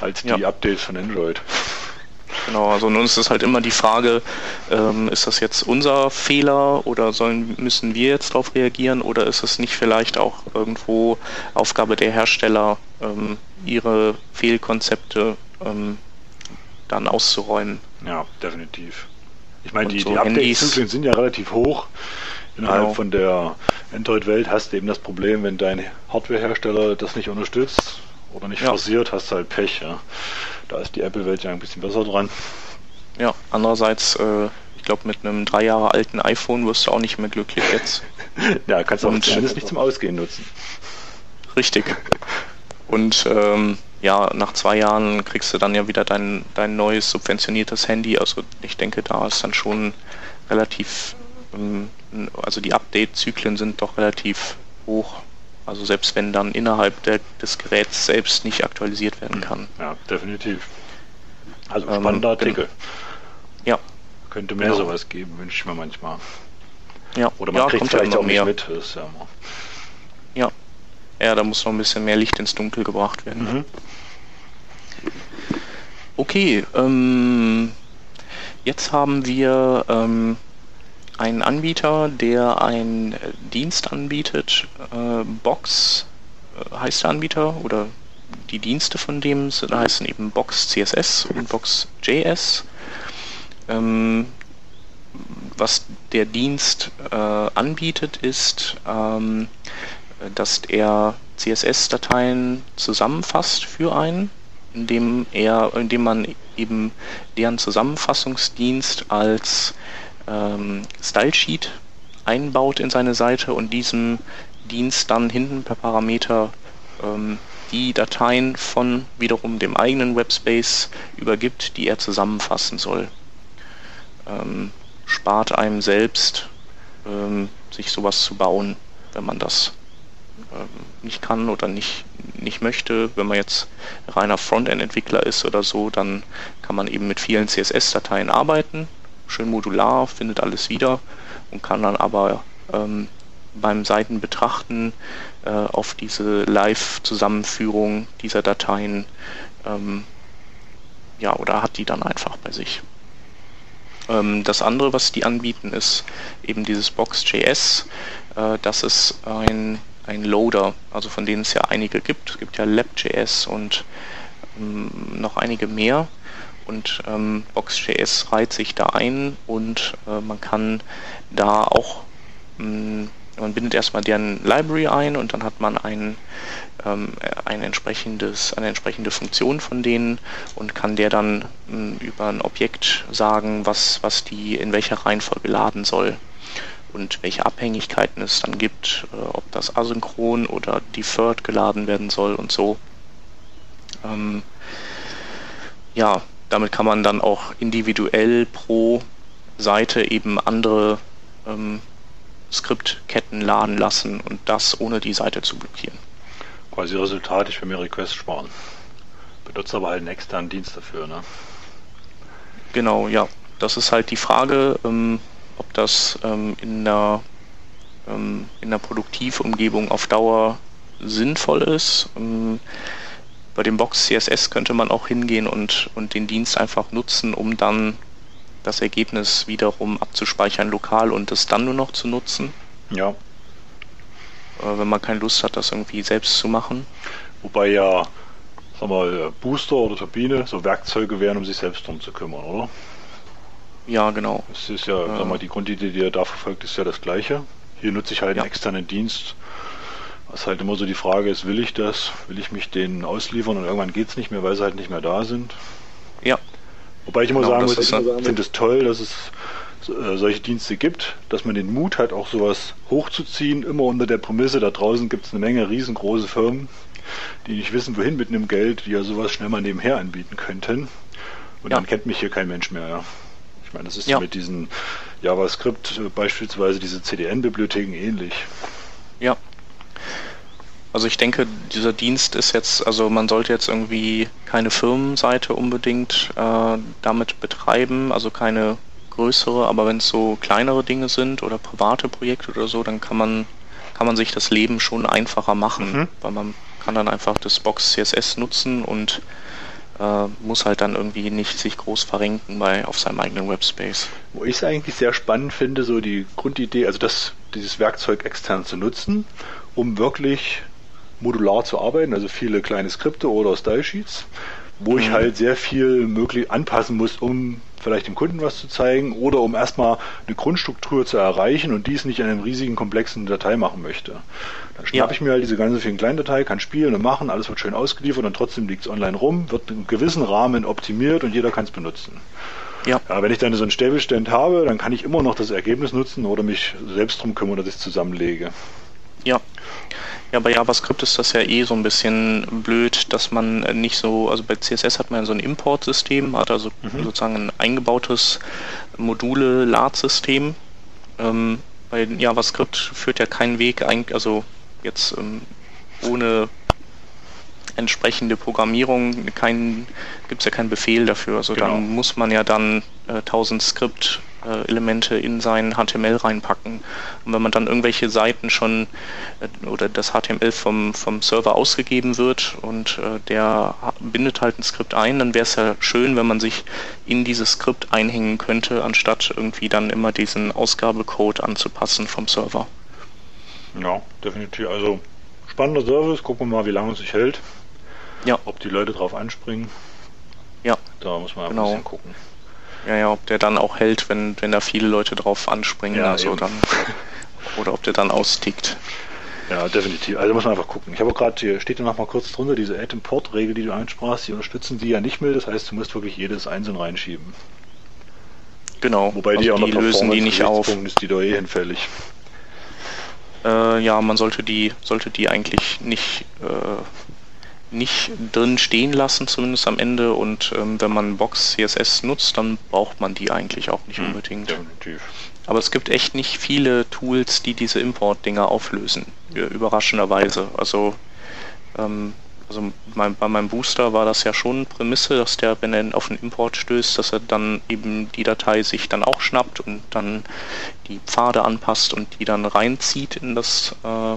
als die ja. Updates von Android. Genau, also nun ist es halt immer die Frage, ähm, ist das jetzt unser Fehler oder sollen, müssen wir jetzt darauf reagieren oder ist es nicht vielleicht auch irgendwo Aufgabe der Hersteller, ähm, ihre Fehlkonzepte ähm, dann auszuräumen? Ja, definitiv. Ich meine, die, so die Update-Zyklen sind ja relativ hoch. Innerhalb genau. von der Android-Welt hast du eben das Problem, wenn dein Hardware-Hersteller das nicht unterstützt oder nicht ja. forciert, hast du halt Pech. Ja. Da ist die Apple-Welt ja ein bisschen besser dran. Ja, andererseits, äh, ich glaube, mit einem drei Jahre alten iPhone wirst du auch nicht mehr glücklich jetzt. <laughs> ja, kannst du auch zumindest nicht zum Ausgehen nutzen. Richtig. Und ähm, ja, nach zwei Jahren kriegst du dann ja wieder dein, dein neues subventioniertes Handy. Also ich denke, da ist dann schon relativ, ähm, also die Update-Zyklen sind doch relativ hoch. Also selbst wenn dann innerhalb der, des Geräts selbst nicht aktualisiert werden kann. Ja, definitiv. Also ähm, spannender ähm, Artikel. Ja. Könnte mehr genau. sowas geben, wünsche ich mir manchmal. Ja. Oder man ja, kriegt vielleicht auch mehr. mit. Das ja, ja. Ja, da muss noch ein bisschen mehr Licht ins Dunkel gebracht werden. Mhm. Okay, ähm, jetzt haben wir ähm, einen Anbieter, der einen Dienst anbietet. Äh, Box äh, heißt der Anbieter oder die Dienste von dem heißen eben Box CSS und Box JS. Ähm, was der Dienst äh, anbietet, ist, ähm, dass er CSS-Dateien zusammenfasst für einen, indem er, indem man eben deren Zusammenfassungsdienst als ähm, Stylesheet einbaut in seine Seite und diesem Dienst dann hinten per Parameter ähm, die Dateien von wiederum dem eigenen Webspace übergibt, die er zusammenfassen soll. Ähm, spart einem selbst, ähm, sich sowas zu bauen, wenn man das ähm, nicht kann oder nicht, nicht möchte. Wenn man jetzt reiner Frontend-Entwickler ist oder so, dann kann man eben mit vielen CSS-Dateien arbeiten, schön modular, findet alles wieder und kann dann aber ähm, beim Seitenbetrachten äh, auf diese Live-Zusammenführung dieser Dateien ähm, ja oder hat die dann einfach bei sich. Ähm, das andere, was die anbieten, ist eben dieses Box.js. Äh, das ist ein ein Loader, also von denen es ja einige gibt. Es gibt ja Lab.js und ähm, noch einige mehr. Und ähm, Box.js reiht sich da ein und äh, man kann da auch, mh, mm, man bindet erstmal deren Library ein und dann hat man ein, ähm, ein entsprechendes, eine entsprechende Funktion von denen und kann der dann mh, mm, über ein Objekt sagen, was, was die in welcher Reihenfolge laden soll und welche Abhängigkeiten es dann gibt, äh, ob das asynchron oder deferred geladen werden soll und so. Ähm, ja, damit kann man dann auch individuell pro Seite eben andere ähm, Skriptketten laden lassen und das ohne die Seite zu blockieren. Quasi Resultat, ich will mir Requests sparen. Benutze aber halt einen externen Dienst dafür, ne? Genau, ja. Das ist halt die Frage, ähm, ob das ähm, in, der, ähm, in der Produktivumgebung auf Dauer sinnvoll ist. Ähm, bei dem Box CSS könnte man auch hingehen und, und den Dienst einfach nutzen, um dann das Ergebnis wiederum abzuspeichern lokal und es dann nur noch zu nutzen. Ja. Äh, wenn man keine Lust hat, das irgendwie selbst zu machen. Wobei ja, sag mal, Booster oder Turbine so Werkzeuge wären, um sich selbst drum zu kümmern, oder? Ja, genau. Es ist ja, ja. Sag mal, die Grundidee, die er da verfolgt, ist ja das gleiche. Hier nutze ich halt ja. einen externen Dienst. Was halt immer so die Frage ist, will ich das? Will ich mich denen ausliefern und irgendwann geht es nicht mehr, weil sie halt nicht mehr da sind? Ja. Wobei ich immer genau, sagen muss, ich finde es toll, dass es äh, solche Dienste gibt, dass man den Mut hat, auch sowas hochzuziehen, immer unter der Prämisse, da draußen gibt es eine Menge riesengroße Firmen, die nicht wissen, wohin mit einem Geld, die ja sowas schnell mal nebenher anbieten könnten. Und ja. dann kennt mich hier kein Mensch mehr. Ja. Ich meine, das ist ja. mit diesen JavaScript äh, beispielsweise diese CDN-Bibliotheken ähnlich. Ja. Also ich denke, dieser Dienst ist jetzt, also man sollte jetzt irgendwie keine Firmenseite unbedingt äh, damit betreiben, also keine größere, aber wenn es so kleinere Dinge sind oder private Projekte oder so, dann kann man kann man sich das Leben schon einfacher machen, mhm. weil man kann dann einfach das Box CSS nutzen und äh, muss halt dann irgendwie nicht sich groß verrenken bei auf seinem eigenen Webspace. Wo ich es eigentlich sehr spannend finde, so die Grundidee, also das, dieses Werkzeug extern zu nutzen, um wirklich modular zu arbeiten, also viele kleine Skripte oder Style Sheets, wo mhm. ich halt sehr viel möglich anpassen muss, um vielleicht dem Kunden was zu zeigen oder um erstmal eine Grundstruktur zu erreichen und dies nicht in einem riesigen, komplexen Datei machen möchte. Dann schnappe ja. ich mir halt diese ganze vielen kleinen Datei, kann spielen und machen, alles wird schön ausgeliefert und trotzdem liegt es online rum, wird in einem gewissen Rahmen optimiert und jeder kann es benutzen. Ja. ja. Wenn ich dann so einen Stäbelstand habe, dann kann ich immer noch das Ergebnis nutzen oder mich selbst drum kümmern, dass ich es zusammenlege. Ja. Ja, bei JavaScript ist das ja eh so ein bisschen blöd, dass man nicht so, also bei CSS hat man ja so ein Importsystem, hat also mhm. sozusagen ein eingebautes Module-Lad-System. Ähm, bei JavaScript führt ja kein Weg, also jetzt ähm, ohne entsprechende Programmierung äh, 1000 Skript-Elemente in sein HTML reinpacken. Und wenn man dann irgendwelche Seiten schon äh, oder das HTML vom, vom Server ausgegeben wird und äh, der bindet halt ein Skript ein, dann wäre es ja schön, wenn man sich in dieses Skript einhängen könnte, anstatt irgendwie dann immer diesen Ausgabecode anzupassen vom Server. Ja, definitiv. Also spannender Service, gucken wir mal, wie lange es sich hält. Ja. Ob die Leute drauf anspringen. Ja. Da muss man genau. ein bisschen gucken. Ja, ja, ob der dann auch hält, wenn, wenn da viele Leute drauf anspringen, ja, also dann. Oder ob der dann austickt. Ja, definitiv. Also muss man einfach gucken. Ich habe gerade hier, steht noch mal kurz drunter, diese Add-Import-Regel, die du ansprachst, die unterstützen die ja nicht mehr. Das heißt, du musst wirklich jedes einzeln reinschieben. Genau. Wobei also die auch noch lösen die nicht auf. ist die da eh hinfällig. Äh, ja, man sollte die, sollte die eigentlich nicht äh, nicht drin stehen lassen, zumindest am Ende. Und ähm, wenn man Box CSS nutzt, dann braucht man die eigentlich auch nicht hm, unbedingt. Definitiv. Aber es gibt echt nicht viele Tools, die diese Import-Dinger auflösen, überraschenderweise. Also, ähm, also mein, bei meinem Booster war das ja schon Prämisse, dass der, wenn er auf einen Import stößt, dass er dann eben die Datei sich dann auch schnappt und dann die Pfade anpasst und die dann reinzieht in das äh,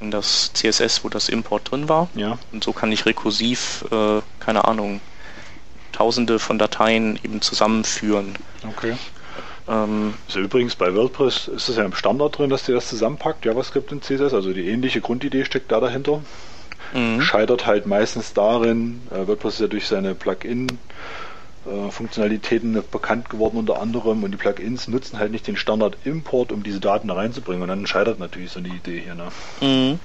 in das CSS, wo das Import drin war. Ja. Und so kann ich rekursiv, äh, keine Ahnung, tausende von Dateien eben zusammenführen. Okay. Ähm, also übrigens bei WordPress ist es ja im Standard drin, dass der das zusammenpackt, JavaScript und CSS, also die ähnliche Grundidee steckt da dahinter. Mhm. Scheitert halt meistens darin, äh, WordPress ist ja durch seine Plugin äh, Funktionalitäten bekannt geworden unter anderem und die Plugins nutzen halt nicht den Standard Import, um diese Daten da reinzubringen und dann scheitert natürlich so eine Idee hier. Ne? Mhm.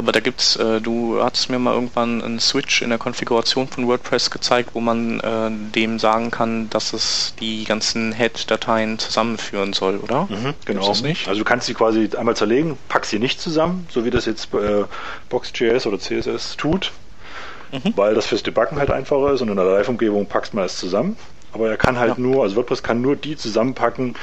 Aber da gibt's, äh, du hattest mir mal irgendwann einen Switch in der Konfiguration von WordPress gezeigt, wo man äh, dem sagen kann, dass es die ganzen Head-Dateien zusammenführen soll, oder? Mhm, genau. Nicht? Also du kannst sie quasi einmal zerlegen, packst sie nicht zusammen, so wie das jetzt äh, Box.js oder CSS tut, mhm. weil das fürs Debuggen halt einfacher ist und in der Live-Umgebung packst man es zusammen. Aber er kann halt ja. nur, also WordPress kann nur die zusammenpacken,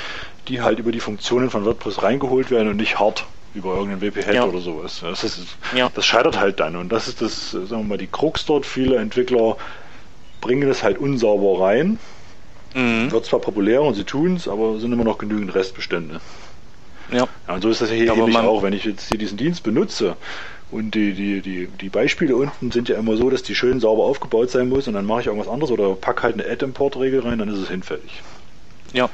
die halt über die Funktionen von WordPress reingeholt werden und nicht hart über irgendeinen WP-Head ja. oder sowas. Das, ist, ja. das scheitert halt dann und das ist das, sagen wir mal, die Krux dort. Viele Entwickler bringen das halt unsauber rein. Mhm. Wird zwar populär und sie tun es, aber sind immer noch genügend Restbestände. Ja. ja. Und so ist das ja hier ähnlich auch. Wenn ich jetzt hier diesen Dienst benutze, und die, die, die, die Beispiele unten sind ja immer so, dass die schön sauber aufgebaut sein muss und dann mache ich irgendwas anderes oder packe halt eine Add-Import-Regel rein, dann ist es hinfällig. Ja.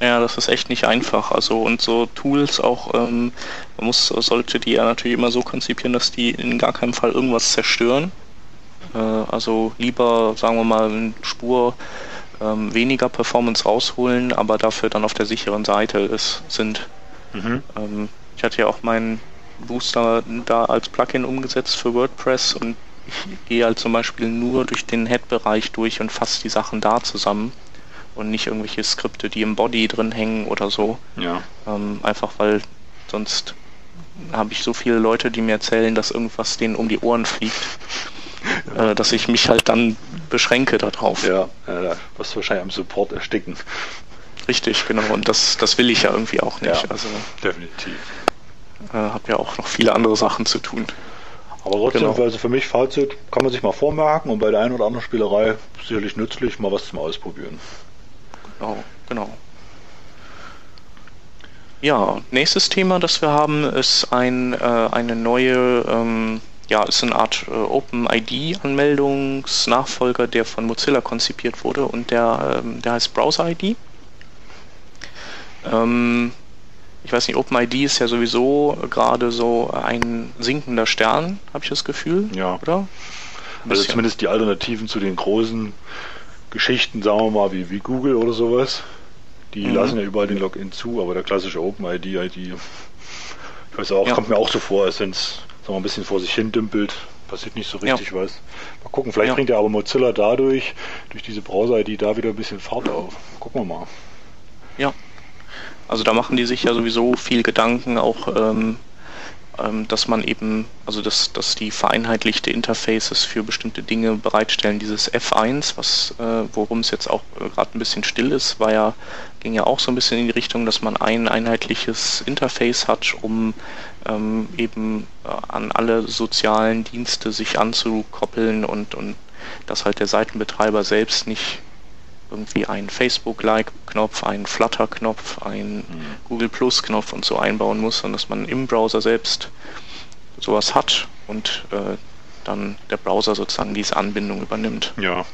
Ja, das ist echt nicht einfach. Also und so Tools auch, ähm, man muss, sollte die ja natürlich immer so konzipieren, dass die in gar keinem Fall irgendwas zerstören. Äh, also lieber, sagen wir mal, eine Spur ähm, weniger Performance rausholen, aber dafür dann auf der sicheren Seite ist, sind. Mhm. Ähm, ich hatte ja auch meinen Booster da als Plugin umgesetzt für WordPress und ich gehe halt zum Beispiel nur durch den Head-Bereich durch und fasse die Sachen da zusammen und nicht irgendwelche Skripte, die im Body drin hängen oder so. Ja. Ähm, einfach weil sonst habe ich so viele Leute, die mir erzählen, dass irgendwas denen um die Ohren fliegt, ja. <laughs> äh, dass ich mich halt dann beschränke darauf. Ja, ja da wirst du wahrscheinlich am Support ersticken. Richtig, genau. Und das, das will ich ja irgendwie auch nicht. Ja, also, definitiv. Äh, habe ja auch noch viele andere Sachen zu tun. Aber trotzdem, genau. also für mich Fazit, kann man sich mal vormerken und bei der einen oder anderen Spielerei sicherlich nützlich, mal was zum Ausprobieren. Genau, genau. Ja, nächstes Thema, das wir haben, ist ein, äh, eine neue, ähm, ja, ist eine Art äh, OpenID-Anmeldungsnachfolger, der von Mozilla konzipiert wurde und der, ähm, der heißt Browser ID. Ähm, ich weiß nicht, OpenID ist ja sowieso gerade so ein sinkender Stern, habe ich das Gefühl. Ja. Oder? Also zumindest die Alternativen zu den großen Geschichten, sagen wir mal, wie, wie Google oder sowas. Die mhm. lassen ja überall den Login zu, aber der klassische OpenID, ID, ich weiß auch, ja. kommt mir auch so vor, als wenn es ein bisschen vor sich hin dümpelt, passiert nicht so richtig ja. was. Mal gucken, vielleicht ja. bringt ja aber Mozilla dadurch, durch diese Browser-ID da wieder ein bisschen Fahrt auf. Gucken wir mal. Ja. Also da machen die sich ja sowieso viel Gedanken, auch ähm, ähm, dass man eben, also dass, dass die vereinheitlichte Interfaces für bestimmte Dinge bereitstellen. Dieses F1, was, äh, worum es jetzt auch äh, gerade ein bisschen still ist, war ja, ging ja auch so ein bisschen in die Richtung, dass man ein einheitliches Interface hat, um ähm, eben äh, an alle sozialen Dienste sich anzukoppeln und, und dass halt der Seitenbetreiber selbst nicht irgendwie einen Facebook-Like-Knopf, einen Flutter-Knopf, einen mhm. Google Plus-Knopf und so einbauen muss, sondern dass man im Browser selbst sowas hat und äh, dann der Browser sozusagen diese Anbindung übernimmt. Ja,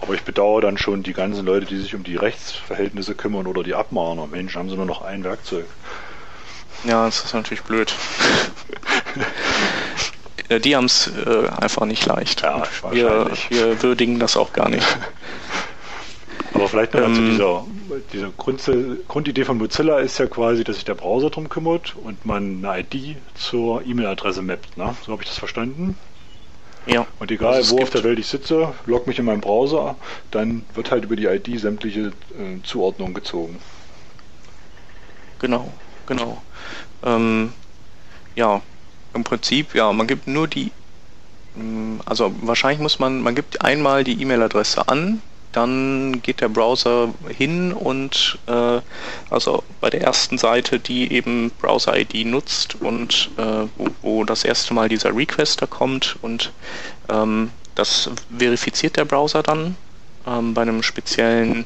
aber ich bedauere dann schon die ganzen Leute, die sich um die Rechtsverhältnisse kümmern oder die Abmahner. Mensch, haben sie nur noch ein Werkzeug. Ja, das ist natürlich blöd. <laughs> die haben es äh, einfach nicht leicht. Ja, wir, wir würdigen das auch gar nicht. <laughs> Aber vielleicht noch ähm, zu dieser, dieser Grund, Grundidee von Mozilla ist ja quasi, dass sich der Browser drum kümmert und man eine ID zur E-Mail-Adresse mappt. Ne? So habe ich das verstanden. Ja. Und egal, wo auf der Welt ich sitze, log mich in meinen Browser, dann wird halt über die ID sämtliche äh, Zuordnung gezogen. Genau, genau. Ähm, ja, im Prinzip, ja, man gibt nur die, mm, also wahrscheinlich muss man, man gibt einmal die E-Mail-Adresse an, dann geht der Browser hin und äh, also bei der ersten Seite, die eben Browser-ID nutzt und äh, wo, wo, das erste Mal dieser Requester kommt und ähm, das verifiziert der Browser dann ähm, bei einem speziellen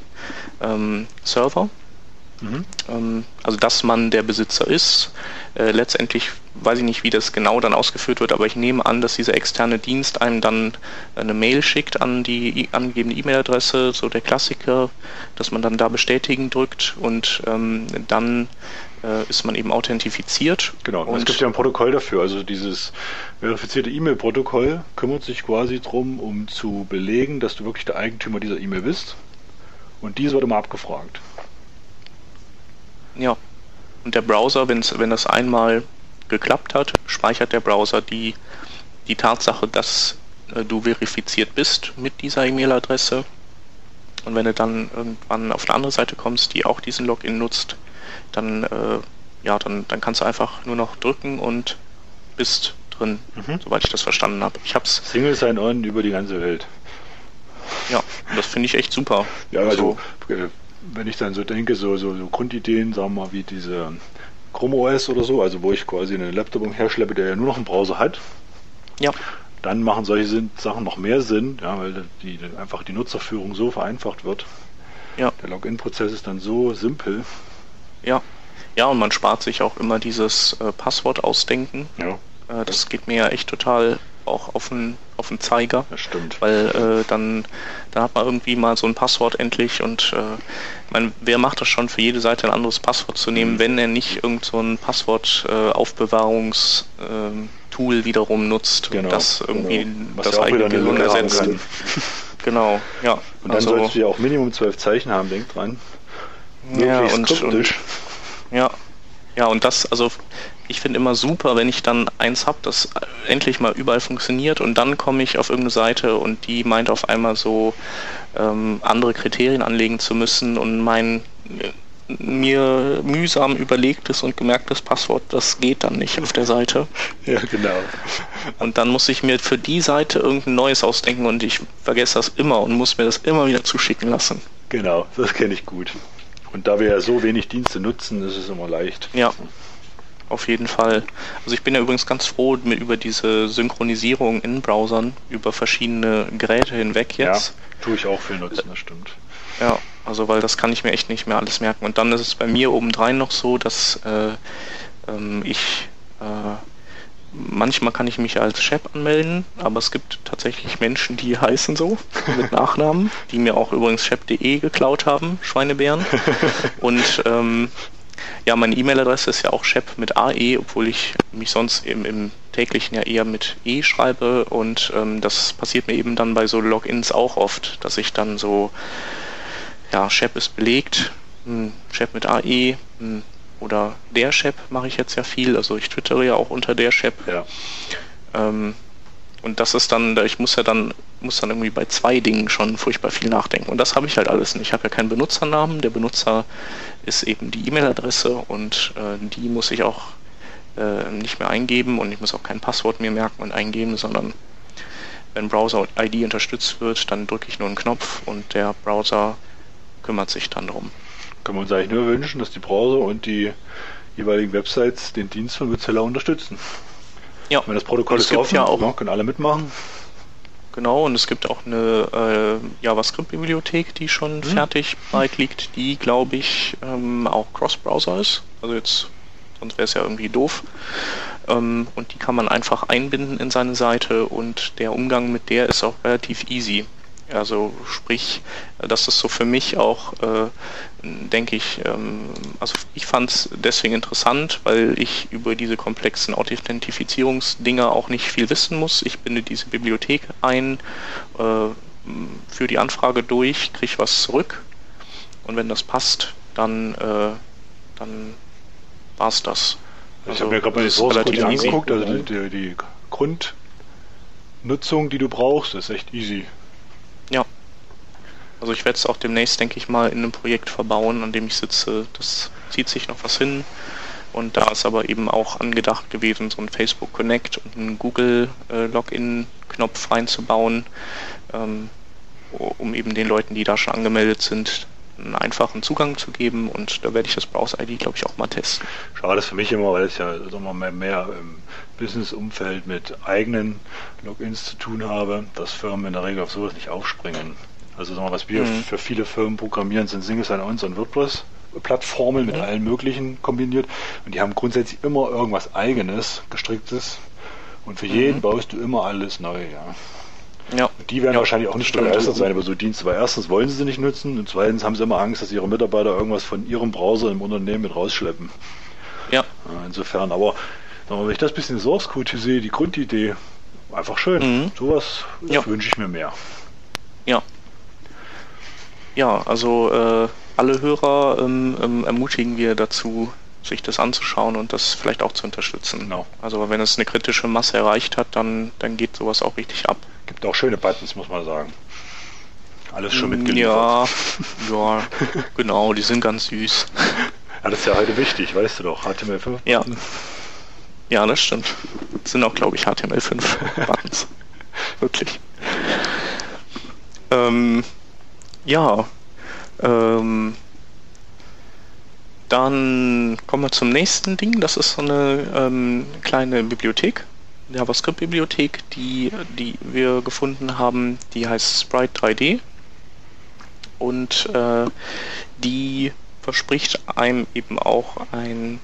ähm, Server. Mhm. Ähm, also dass man der Besitzer ist. Äh, letztendlich weiß ich nicht, wie das genau dann ausgeführt wird, aber ich nehme an, dass dieser externe Dienst einem dann eine Mail schickt an die angegebene E-Mail-Adresse, so der Klassiker, dass man dann da bestätigen drückt und ähm, dann äh, ist man eben authentifiziert. Genau, und es gibt ja ein Protokoll dafür. Also dieses verifizierte E-Mail-Protokoll kümmert sich quasi darum, um zu belegen, dass du wirklich der Eigentümer dieser E-Mail bist. Und dies wird immer abgefragt. Ja. Und der Browser, wenn's, wenn das einmal geklappt hat, speichert der Browser die, die Tatsache, dass äh, du verifiziert bist mit dieser E-Mail-Adresse. Und wenn du dann irgendwann auf eine andere Seite kommst, die auch diesen Login nutzt, dann, äh, ja, dann, dann kannst du einfach nur noch drücken und bist drin, mhm. soweit ich das verstanden habe. Ich hab's. Single Sign-On über die ganze Welt. Ja, das finde ich echt super. Ja, also, also wenn ich dann so denke, so, so, so Grundideen, sagen wir mal, wie diese Chrome OS oder so, also wo ich quasi einen Laptop umherschleppe, der ja nur noch einen Browser hat. Ja. Dann machen solche Sachen noch mehr Sinn, ja, weil die, einfach die Nutzerführung so vereinfacht wird. Ja. Der Login-Prozess ist dann so simpel. Ja. Ja, und man spart sich auch immer dieses äh, Passwort ausdenken. Ja. Äh, das geht mir ja echt total auch auf den, auf den Zeiger. Das stimmt. Weil äh, dann, dann hat man irgendwie mal so ein Passwort endlich und äh, ich meine, wer macht das schon für jede Seite ein anderes Passwort zu nehmen, mhm. wenn er nicht irgend so ein Passwortaufbewahrungstool äh, wiederum nutzt, genau, das irgendwie genau. das eigene Gehirn ersetzt. <laughs> genau, ja. Und dann also, solltest du ja auch Minimum zwölf Zeichen haben, denk dran. Ja, und, und, ja, ja, und das, also ich finde immer super, wenn ich dann eins habe, das endlich mal überall funktioniert und dann komme ich auf irgendeine Seite und die meint auf einmal so ähm, andere Kriterien anlegen zu müssen und mein äh, mir mühsam überlegtes und gemerktes Passwort, das geht dann nicht auf der Seite. <laughs> Ja, genau. Und dann muss ich mir für die Seite irgendein neues ausdenken und ich vergesse das immer und muss mir das immer wieder zuschicken lassen. Genau, das kenne ich gut. Und da wir ja so wenig Dienste nutzen, ist es immer leicht. Ja auf jeden Fall. Also ich bin ja übrigens ganz froh mit über diese Synchronisierung in Browsern über verschiedene Geräte hinweg jetzt. Ja, tue ich auch viel nutzen, das stimmt. Ja, also weil das kann ich mir echt nicht mehr alles merken. Und dann ist es bei mir obendrein noch so, dass äh, ähm, ich äh, manchmal kann ich mich als Chef anmelden, aber es gibt tatsächlich Menschen, die heißen so mit <laughs> Nachnamen, die mir auch übrigens chef.de geklaut haben, Schweinebären. Und ähm, Ja, meine E-Mail-Adresse ist ja auch shep mit AE, obwohl ich mich sonst im, im täglichen ja eher mit E schreibe und ähm, das passiert mir eben dann bei so Logins auch oft, dass ich dann so, ja, Shep ist belegt, hm, Shep mit AE hm, oder der Shep mache ich jetzt ja viel, also ich twittere ja auch unter der Shep. Ja. Ähm, und das ist dann, ich muss ja dann, muss dann irgendwie bei zwei Dingen schon furchtbar viel nachdenken. Und das habe ich halt alles nicht. Ich habe ja keinen Benutzernamen. Der Benutzer ist eben die E-Mail-Adresse und äh, die muss ich auch äh, nicht mehr eingeben und ich muss auch kein Passwort mehr merken und eingeben, sondern wenn Browser-ID unterstützt wird, dann drücke ich nur einen Knopf und der Browser kümmert sich dann drum. Können wir uns eigentlich nur wünschen, dass die Browser und die jeweiligen Websites den Dienst von Mozilla unterstützen. Ja. Wenn das Protokoll ist offen, ja auch, können alle mitmachen. Genau, und es gibt auch eine äh, JavaScript-Bibliothek, die schon mhm. fertig bereit liegt, die, glaube ich, ähm, auch Cross-Browser ist. Also jetzt, sonst wäre es ja irgendwie doof. Ähm, und die kann man einfach einbinden in seine Seite und der Umgang mit der ist auch relativ easy. Also sprich, das ist so für mich auch, äh, denke ich, ähm, also ich fand es deswegen interessant, weil ich über diese komplexen Authentifizierungsdinger auch nicht viel wissen muss. Ich binde diese Bibliothek ein, äh, führe die Anfrage durch, kriege was zurück und wenn das passt, dann, äh, dann war es das. Also, ich habe mir gerade mal die Source Code angeguckt, also die, die, die Grundnutzung, die du brauchst, ist echt easy. Also ich werde es auch demnächst, denke ich mal, in einem Projekt verbauen, an dem ich sitze. Das zieht sich noch was hin. Und da ist aber eben auch angedacht gewesen, so ein Facebook Connect und einen Google äh, Login-Knopf reinzubauen, ähm, um eben den Leuten, die da schon angemeldet sind, einen einfachen Zugang zu geben. Und da werde ich das Browse-ID, glaube ich, auch mal testen. Schade ist für mich immer, weil es ja immer mehr, mehr im Business-Umfeld mit eigenen Logins zu tun habe, dass Firmen in der Regel auf sowas nicht aufspringen. Also sagen wir, was wir mhm. für viele Firmen programmieren, sind Single Sign-Ons und WordPress. Plattformen mit mhm. allen möglichen kombiniert und die haben grundsätzlich immer irgendwas eigenes, gestricktes und für mhm. jeden baust du immer alles neu, ja. Ja. Die werden ja, wahrscheinlich auch nicht begeistert sein über so Dienste, weil erstens wollen sie sie nicht nutzen und zweitens haben sie immer Angst, dass ihre Mitarbeiter irgendwas von ihrem Browser im Unternehmen mit rausschleppen. Ja. Insofern, aber wenn ich das bisschen Source Code sehe, die Grundidee, einfach schön. Mhm. Sowas ja. wünsche ich mir mehr. Ja. Ja, also äh, alle Hörer ähm, ähm, ermutigen wir dazu, sich das anzuschauen und das vielleicht auch zu unterstützen. Genau. Also wenn es eine kritische Masse erreicht hat, dann, dann geht sowas auch richtig ab. Gibt auch schöne Buttons, muss man sagen. Alles schon mitgeliefert. Ja, <laughs> ja, genau, die sind ganz süß. Ja, das ist ja heute wichtig, weißt du doch. HTML5. Ja. Ja, das stimmt. Das sind auch, glaube ich, HTML5 Buttons. <laughs> Wirklich. Ähm, ja. Ähm, dann kommen wir zum nächsten Ding. Das ist so eine ähm, kleine Bibliothek, JavaScript-Bibliothek, die, die wir gefunden haben. Die heißt Sprite 3D. Und äh, die verspricht einem eben auch ein,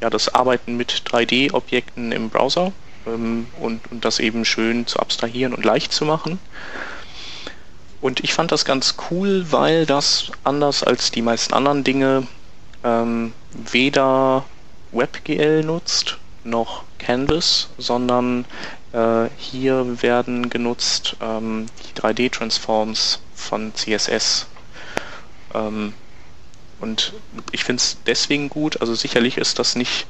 ja, das Arbeiten mit 3D-Objekten im Browser ähm, und, und das eben schön zu abstrahieren und leicht zu machen. Und ich fand das ganz cool, weil das anders als die meisten anderen Dinge ähm, weder WebGL nutzt noch Canvas, sondern äh, hier werden genutzt ähm, die 3D-Transforms von CSS. Ähm, und ich finde es deswegen gut, also sicherlich ist das nicht,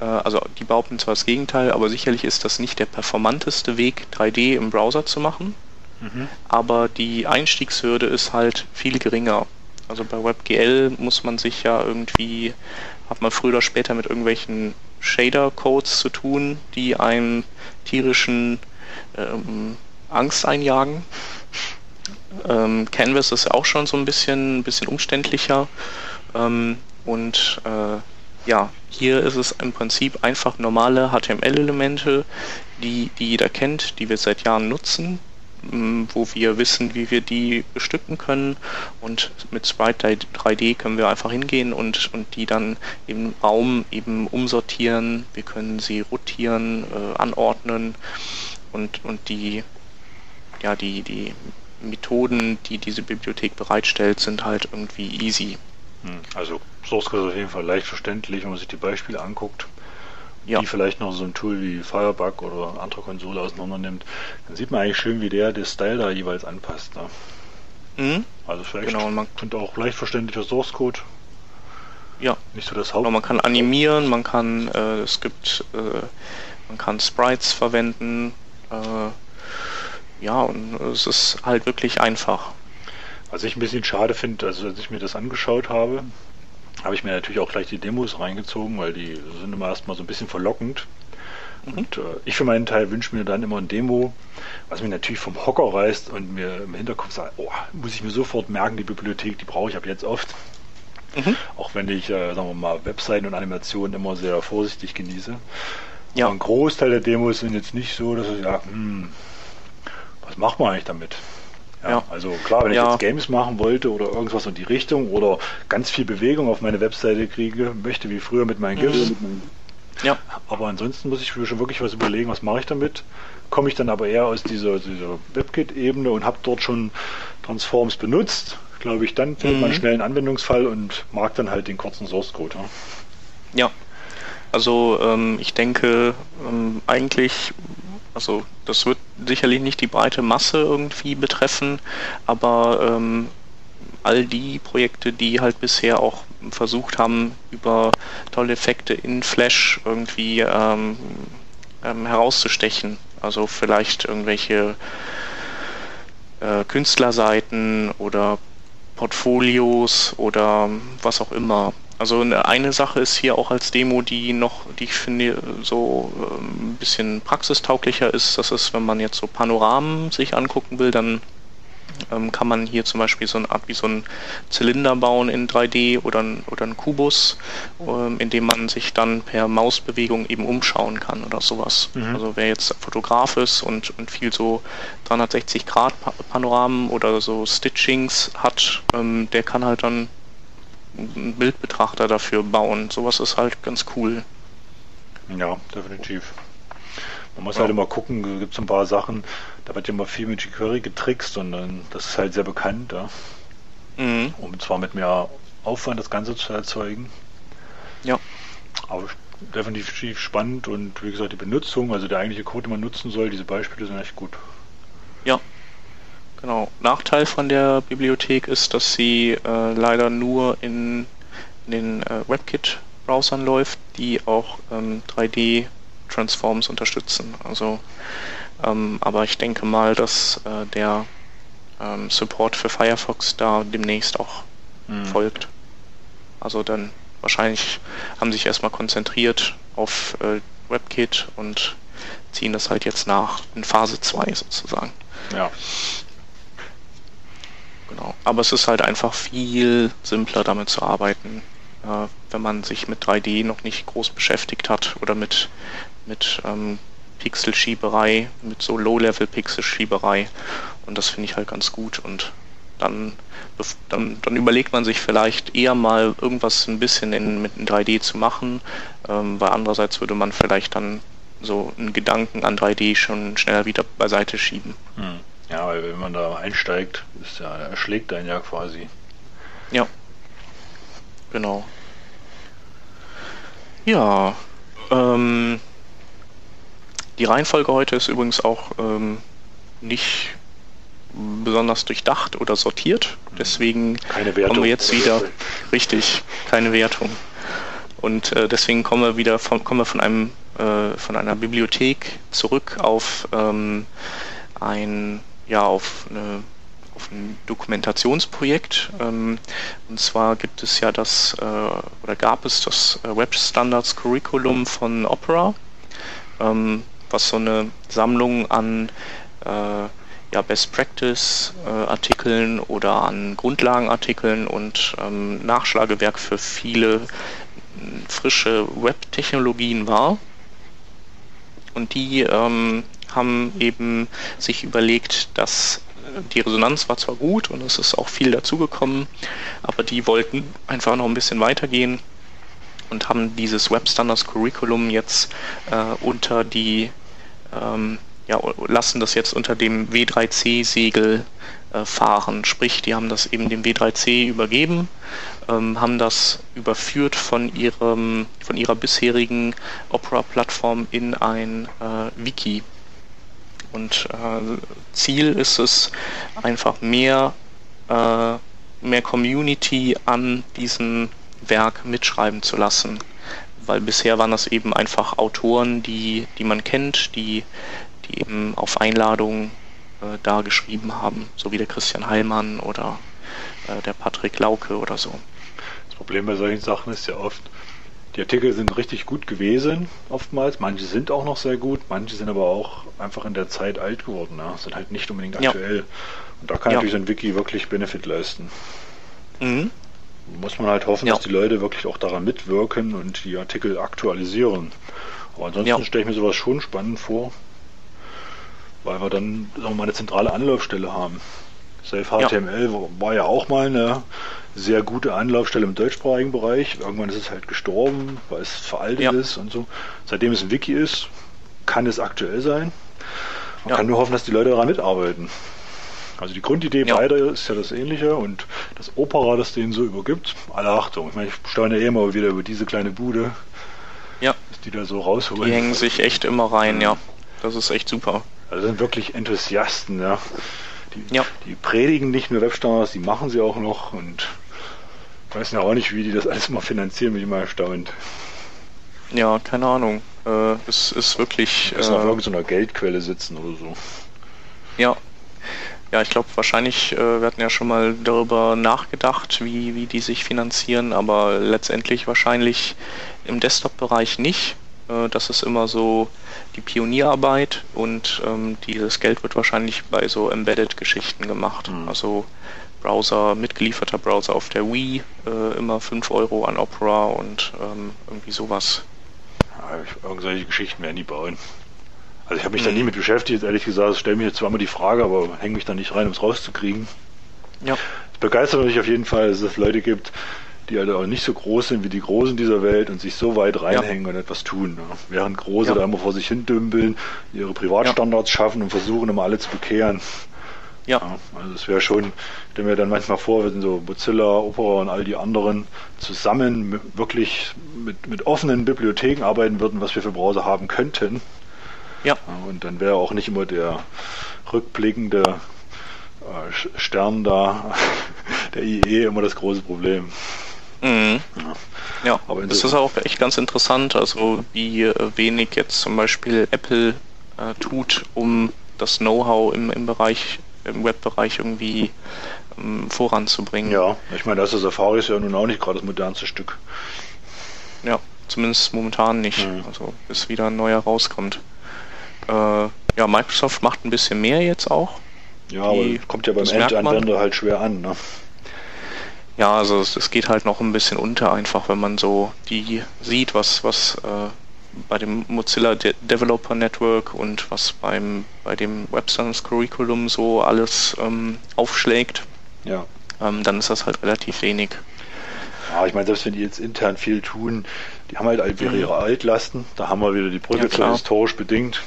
äh, also die behaupten zwar das Gegenteil, aber sicherlich ist das nicht der performanteste Weg, 3D im Browser zu machen, aber die Einstiegshürde ist halt viel geringer. Also bei WebGL muss man sich ja irgendwie, hat man früher oder später mit irgendwelchen Shader-Codes zu tun, die einem tierischen ähm, Angst einjagen. Ähm, Canvas ist auch schon so ein bisschen, ein bisschen umständlicher. Ähm, und äh, ja, hier ist es im Prinzip einfach normale HTML-Elemente, die, die jeder kennt, die wir seit Jahren nutzen, wo wir wissen, wie wir die bestücken können. Und mit Sprite 3D können wir einfach hingehen und, und die dann im Raum eben umsortieren. Wir können sie rotieren, äh, anordnen und, und die, ja, die, die Methoden, die diese Bibliothek bereitstellt, sind halt irgendwie easy. Hm, also Source Code ist auf jeden Fall leicht verständlich, wenn man sich die Beispiele anguckt, ja. die vielleicht noch so ein Tool wie Firebug oder andere Konsole auseinander nimmt, dann sieht man eigentlich schön, wie der das Style da jeweils anpasst. Ne? Mhm. Also vielleicht genau, man könnte auch leicht verständlicher Source Code. Ja. Nicht so das Haupt. Genau, man kann animieren, man kann, äh, es gibt, äh, man kann Sprites verwenden. Äh, ja, und es ist halt wirklich einfach. Was ich ein bisschen schade finde, also als ich mir das angeschaut habe, habe ich mir natürlich auch gleich die Demos reingezogen, weil die sind immer erstmal so ein bisschen verlockend. Mhm. Und äh, ich für meinen Teil wünsche mir dann immer ein Demo, was mir natürlich vom Hocker reißt und mir im Hinterkopf sagt, oh, muss ich mir sofort merken, die Bibliothek, die brauche ich ab jetzt oft. Mhm. Auch wenn ich, äh, sagen wir mal, Webseiten und Animationen immer sehr vorsichtig genieße. Ja. Aber ein Großteil der Demos sind jetzt nicht so, dass ich sage, hm, was macht man eigentlich damit? Ja, ja. Also klar, wenn ja. ich jetzt Games machen wollte oder irgendwas in die Richtung oder ganz viel Bewegung auf meine Webseite kriege, möchte wie früher mit meinen GIFs. Mhm. Ja. Aber ansonsten muss ich mir schon wirklich was überlegen, was mache ich damit. Komme ich dann aber eher aus dieser, dieser WebKit-Ebene und habe dort schon Transforms benutzt, glaube ich, dann findet mhm. man schnell einen Anwendungsfall und mag dann halt den kurzen Source Code. Ja, ja. also ähm, ich denke ähm, eigentlich also das wird sicherlich nicht die breite Masse irgendwie betreffen, aber ähm, all die Projekte, die halt bisher auch versucht haben, über tolle Effekte in Flash irgendwie ähm, ähm, herauszustechen. Also vielleicht irgendwelche äh, Künstlerseiten oder Portfolios oder was auch immer. Also eine Sache ist hier auch als Demo, die noch, die ich finde, so ähm, ein bisschen praxistauglicher ist. Das ist, wenn man jetzt so Panoramen sich angucken will, dann ähm, kann man hier zum Beispiel so eine Art wie so ein Zylinder bauen in 3D oder ein, oder ein Kubus, ähm, in dem man sich dann per Mausbewegung eben umschauen kann oder sowas. Mhm. Also wer jetzt Fotograf ist und, und viel so 360 Grad Panoramen oder so Stitchings hat, ähm, der kann halt dann einen Bildbetrachter dafür bauen. Sowas ist halt ganz cool. Ja, definitiv. Man muss ja. halt immer gucken, gibt es ein paar Sachen, da wird ja immer viel mit jQuery getrickst und dann, das ist halt sehr bekannt, ja. Mhm. Um zwar mit mehr Aufwand das Ganze zu erzeugen. Ja. Aber definitiv spannend und wie gesagt die Benutzung, also der eigentliche Code, den man nutzen soll, diese Beispiele sind echt gut. Ja, Genau. Nachteil von der Bibliothek ist, dass sie äh, leider nur in, in den äh, WebKit-Browsern läuft, die auch ähm, 3D-Transforms unterstützen. Also, ähm, aber ich denke mal, dass äh, der ähm, Support für Firefox da demnächst auch mhm. folgt. Also dann wahrscheinlich haben sich erstmal konzentriert auf äh, WebKit und ziehen das halt jetzt nach in Phase 2 sozusagen. Ja. Genau. Aber es ist halt einfach viel simpler damit zu arbeiten, äh, wenn man sich mit 3D noch nicht groß beschäftigt hat oder mit, mit ähm, Pixelschieberei, mit so Low-Level-Pixelschieberei. Und das finde ich halt ganz gut. Und dann, dann, dann, überlegt man sich vielleicht eher mal irgendwas ein bisschen in, mit in 3D zu machen, ähm, weil andererseits würde man vielleicht dann so einen Gedanken an 3D schon schneller wieder beiseite schieben. Hm. Ja, weil wenn man da einsteigt, ist ja, erschlägt einen ja quasi. Ja. Genau. Ja. Ähm, die Reihenfolge heute ist übrigens auch ähm, nicht besonders durchdacht oder sortiert. Deswegen kommen wir jetzt wieder richtig, keine Wertung. Und äh, deswegen kommen wir wieder von, kommen wir von einem äh, von einer Bibliothek zurück auf ähm, ein ja auf, eine, auf ein Dokumentationsprojekt. Ähm, und zwar gibt es ja das, äh, oder gab es das äh, Web Standards Curriculum von Opera, ähm, was so eine Sammlung an äh, ja, Best Practice äh, Artikeln oder an Grundlagenartikeln und ähm, Nachschlagewerk für viele frische Web-Technologien war. Und die ähm, haben eben sich überlegt, dass die Resonanz war zwar gut und es ist auch viel dazugekommen, aber die wollten einfach noch ein bisschen weitergehen und haben dieses Web Standards Curriculum jetzt äh, unter die, ähm, ja, lassen das jetzt unter dem W3C-Segel äh, fahren. Sprich, die haben das eben dem W3C übergeben, ähm, haben das überführt von ihrem, von ihrer bisherigen Opera-Plattform in ein äh, Wiki. Und äh, Ziel ist es, einfach mehr, äh, mehr Community an diesem Werk mitschreiben zu lassen. Weil bisher waren das eben einfach Autoren, die, die man kennt, die, die eben auf Einladung äh, da geschrieben haben, so wie der Christian Heilmann oder äh, der Patrick Lauke oder so. Das Problem bei solchen Sachen ist ja oft, die Artikel sind richtig gut gewesen, oftmals. Manche sind auch noch sehr gut, manche sind aber auch einfach in der Zeit alt geworden, ne? sind halt nicht unbedingt aktuell. Ja. Und da kann ja. natürlich so ein Wiki wirklich Benefit leisten. Mhm. Muss man halt hoffen, ja. dass die Leute wirklich auch daran mitwirken und die Artikel aktualisieren. Aber ansonsten ja. stelle ich mir sowas schon spannend vor, weil wir dann sagen wir mal, eine zentrale Anlaufstelle haben. Safe HTML ja. war ja auch mal eine sehr gute Anlaufstelle im deutschsprachigen Bereich. Irgendwann ist es halt gestorben, weil es veraltet ja. ist und so. Seitdem es ein Wiki ist, kann es aktuell sein. Man ja. kann nur hoffen, dass die Leute daran mitarbeiten. Also die Grundidee ja. beider ist ja das ähnliche und das Opera, das denen so übergibt, alle Achtung. Ich meine, ich staune eh immer wieder über diese kleine Bude, ja. dass die da so rausholen. Die hängen sich echt immer rein, ja. Das ist echt super. Also sind wirklich Enthusiasten, ja. Die, ja. die predigen nicht nur Webstandards, die machen sie auch noch und ich weiß ja auch nicht, wie die das alles mal finanzieren, bin ich mal erstaunt. Ja, keine Ahnung. Äh, es ist wirklich. Müssen äh, auf irgendeiner Geldquelle sitzen oder so. Ja. Ja, ich glaube, wahrscheinlich, äh, wir hatten ja schon mal darüber nachgedacht, wie, wie die sich finanzieren, aber letztendlich wahrscheinlich im Desktop-Bereich nicht. Äh, das ist immer so die Pionierarbeit und ähm, dieses Geld wird wahrscheinlich bei so Embedded-Geschichten gemacht. Mhm. Also Browser, mitgelieferter Browser auf der Wii, äh, immer 5 Euro an Opera und ähm, irgendwie sowas. Ja, irgendwelche Geschichten werden die bauen. Also ich habe mich mhm. da nie mit beschäftigt, ehrlich gesagt, stelle mir jetzt zweimal die Frage, aber hänge mich da nicht rein, um es rauszukriegen. Ja. Es begeistert mich auf jeden Fall, dass es Leute gibt, die halt auch nicht so groß sind wie die Großen dieser Welt und sich so weit reinhängen ja. und etwas tun. Ne? Während Große ja. da immer vor sich hin dümpeln, ihre Privatstandards ja. schaffen und versuchen immer alle zu bekehren. Ja. also es wäre schon, ich stelle mir dann manchmal vor, wenn so Mozilla, Opera und all die anderen zusammen wirklich mit, mit offenen Bibliotheken arbeiten würden, was wir für Browser haben könnten. Ja. Und dann wäre auch nicht immer der rückblickende äh, Stern da, <laughs> der IE, immer das große Problem. Mhm. Ja, aber das ist auch echt ganz interessant, also wie wenig jetzt zum Beispiel Apple äh, tut, um das Know-how im, im Bereich, im Webbereich irgendwie ähm, voranzubringen. Ja, ich meine, das ist Safari ist ja nun auch nicht gerade das modernste Stück. Ja, zumindest momentan nicht. Mhm. Also bis wieder ein neuer rauskommt. Äh, ja, Microsoft macht ein bisschen mehr jetzt auch. Ja, aber kommt ja beim Endanwender halt schwer an, ne? Ja, also es, es, geht halt noch ein bisschen unter, einfach wenn man so die sieht, was, was äh, bei dem Mozilla De Developer Network und was beim bei dem Web Service Curriculum so alles ähm, aufschlägt. Ja. Ähm, dann ist das halt relativ wenig. Ja, ich meine, selbst wenn die jetzt intern viel tun, die haben halt, wieder mhm. ihre Altlasten. Da haben wir wieder die Brücke ja, historisch bedingt.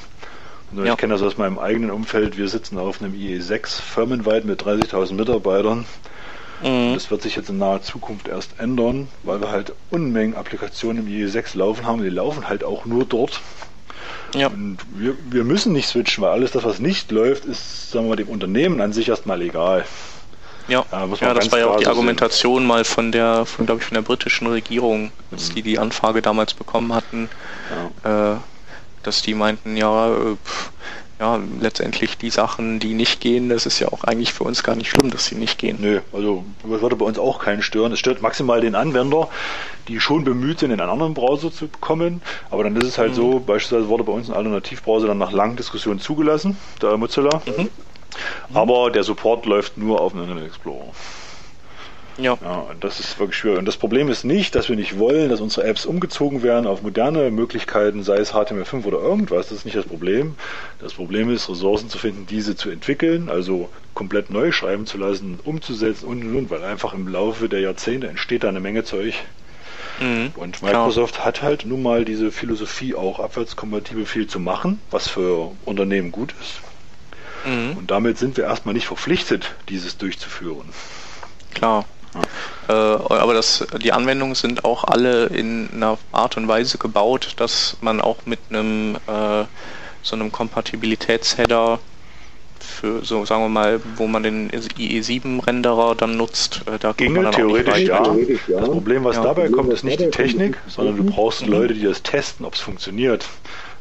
Und ja. Ich kenne das aus meinem eigenen Umfeld. Wir sitzen auf einem IE6 firmenweit mit 30.000 Mitarbeitern. Mhm. Das wird sich jetzt in naher Zukunft erst ändern, weil wir halt Unmengen Applikationen im IE6 laufen haben. Die laufen halt auch nur dort. Ja. Und wir, wir müssen nicht switchen, weil alles das, was nicht läuft, ist, sagen wir mal, dem Unternehmen an sich erstmal egal. Ja, ja, ja das war ja auch die Argumentation sehen. mal von der, von glaube ich, von der britischen Regierung, als mhm. die die Anfrage damals bekommen hatten, ja. äh, dass die meinten, ja, äh, pff, ja, letztendlich die Sachen, die nicht gehen, das ist ja auch eigentlich für uns gar nicht schlimm, dass sie nicht gehen. Nö, also das würde bei uns auch keinen stören. Es stört maximal den Anwender, die schon bemüht sind, in einen anderen Browser zu kommen. Aber dann ist es halt mhm. so, beispielsweise wurde bei uns ein Alternativbrowser dann nach langen Diskussionen zugelassen, der Mozilla. Mhm. Aber der Support läuft nur auf einem Internet Explorer. Ja. ja. Das ist wirklich schwierig. Und das Problem ist nicht, dass wir nicht wollen, dass unsere Apps umgezogen werden auf moderne Möglichkeiten, sei es HTML5 oder irgendwas. Das ist nicht das Problem. Das Problem ist, Ressourcen zu finden, diese zu entwickeln, also komplett neu schreiben zu lassen, umzusetzen und und und, weil einfach im Laufe der Jahrzehnte entsteht da eine Menge Zeug. Mhm, und Microsoft klar. hat halt nun mal diese Philosophie auch abwärtskompatibel viel zu machen, was für Unternehmen gut ist. Mhm. Und damit sind wir erstmal nicht verpflichtet, dieses durchzuführen. Klar. Ja. Äh, aber das, die Anwendungen sind auch alle in einer Art und Weise gebaut, dass man auch mit einem äh, so einem Kompatibilitätsheader für so sagen wir mal, wo man den IE7-Renderer dann nutzt, äh, da Ginge theoretisch ja. Das Problem, was ja. dabei kommt, ist nicht die Technik, sondern du brauchst mhm. Leute, die das testen, ob es funktioniert.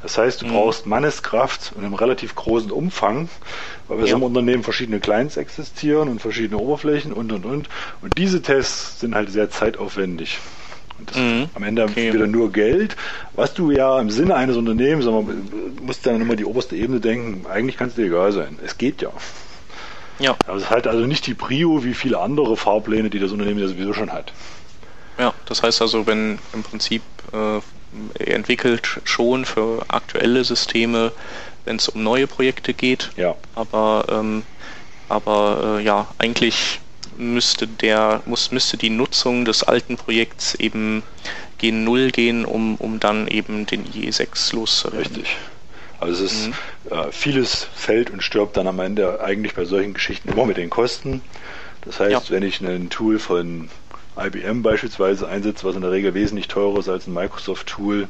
Das heißt, du mhm. brauchst Manneskraft in einem relativ großen Umfang, weil wir ja. im Unternehmen verschiedene Clients existieren und verschiedene Oberflächen und und und. Und diese Tests sind halt sehr zeitaufwendig. Und das mhm. am Ende okay. wieder nur Geld, was du ja im Sinne eines Unternehmens, aber musst dann immer die oberste Ebene denken, eigentlich kann es dir egal sein. Es geht ja. Ja. Aber es ist halt also nicht die Prio wie viele andere Fahrpläne, die das Unternehmen ja sowieso schon hat. Ja, das heißt also, wenn im Prinzip äh, entwickelt schon für aktuelle Systeme, wenn es um neue Projekte geht. Ja. Aber ähm, aber äh, ja, eigentlich müsste der, muss, müsste die Nutzung des alten Projekts eben gen Null gehen, um, um dann eben den IE6 loszuwerden. Richtig. Also es ist mhm. äh, vieles fällt und stirbt dann am Ende eigentlich bei solchen Geschichten immer mit den Kosten. Das heißt, ja. wenn ich ein Tool von IBM beispielsweise einsetze, was in der Regel wesentlich teurer ist als ein Microsoft-Tool,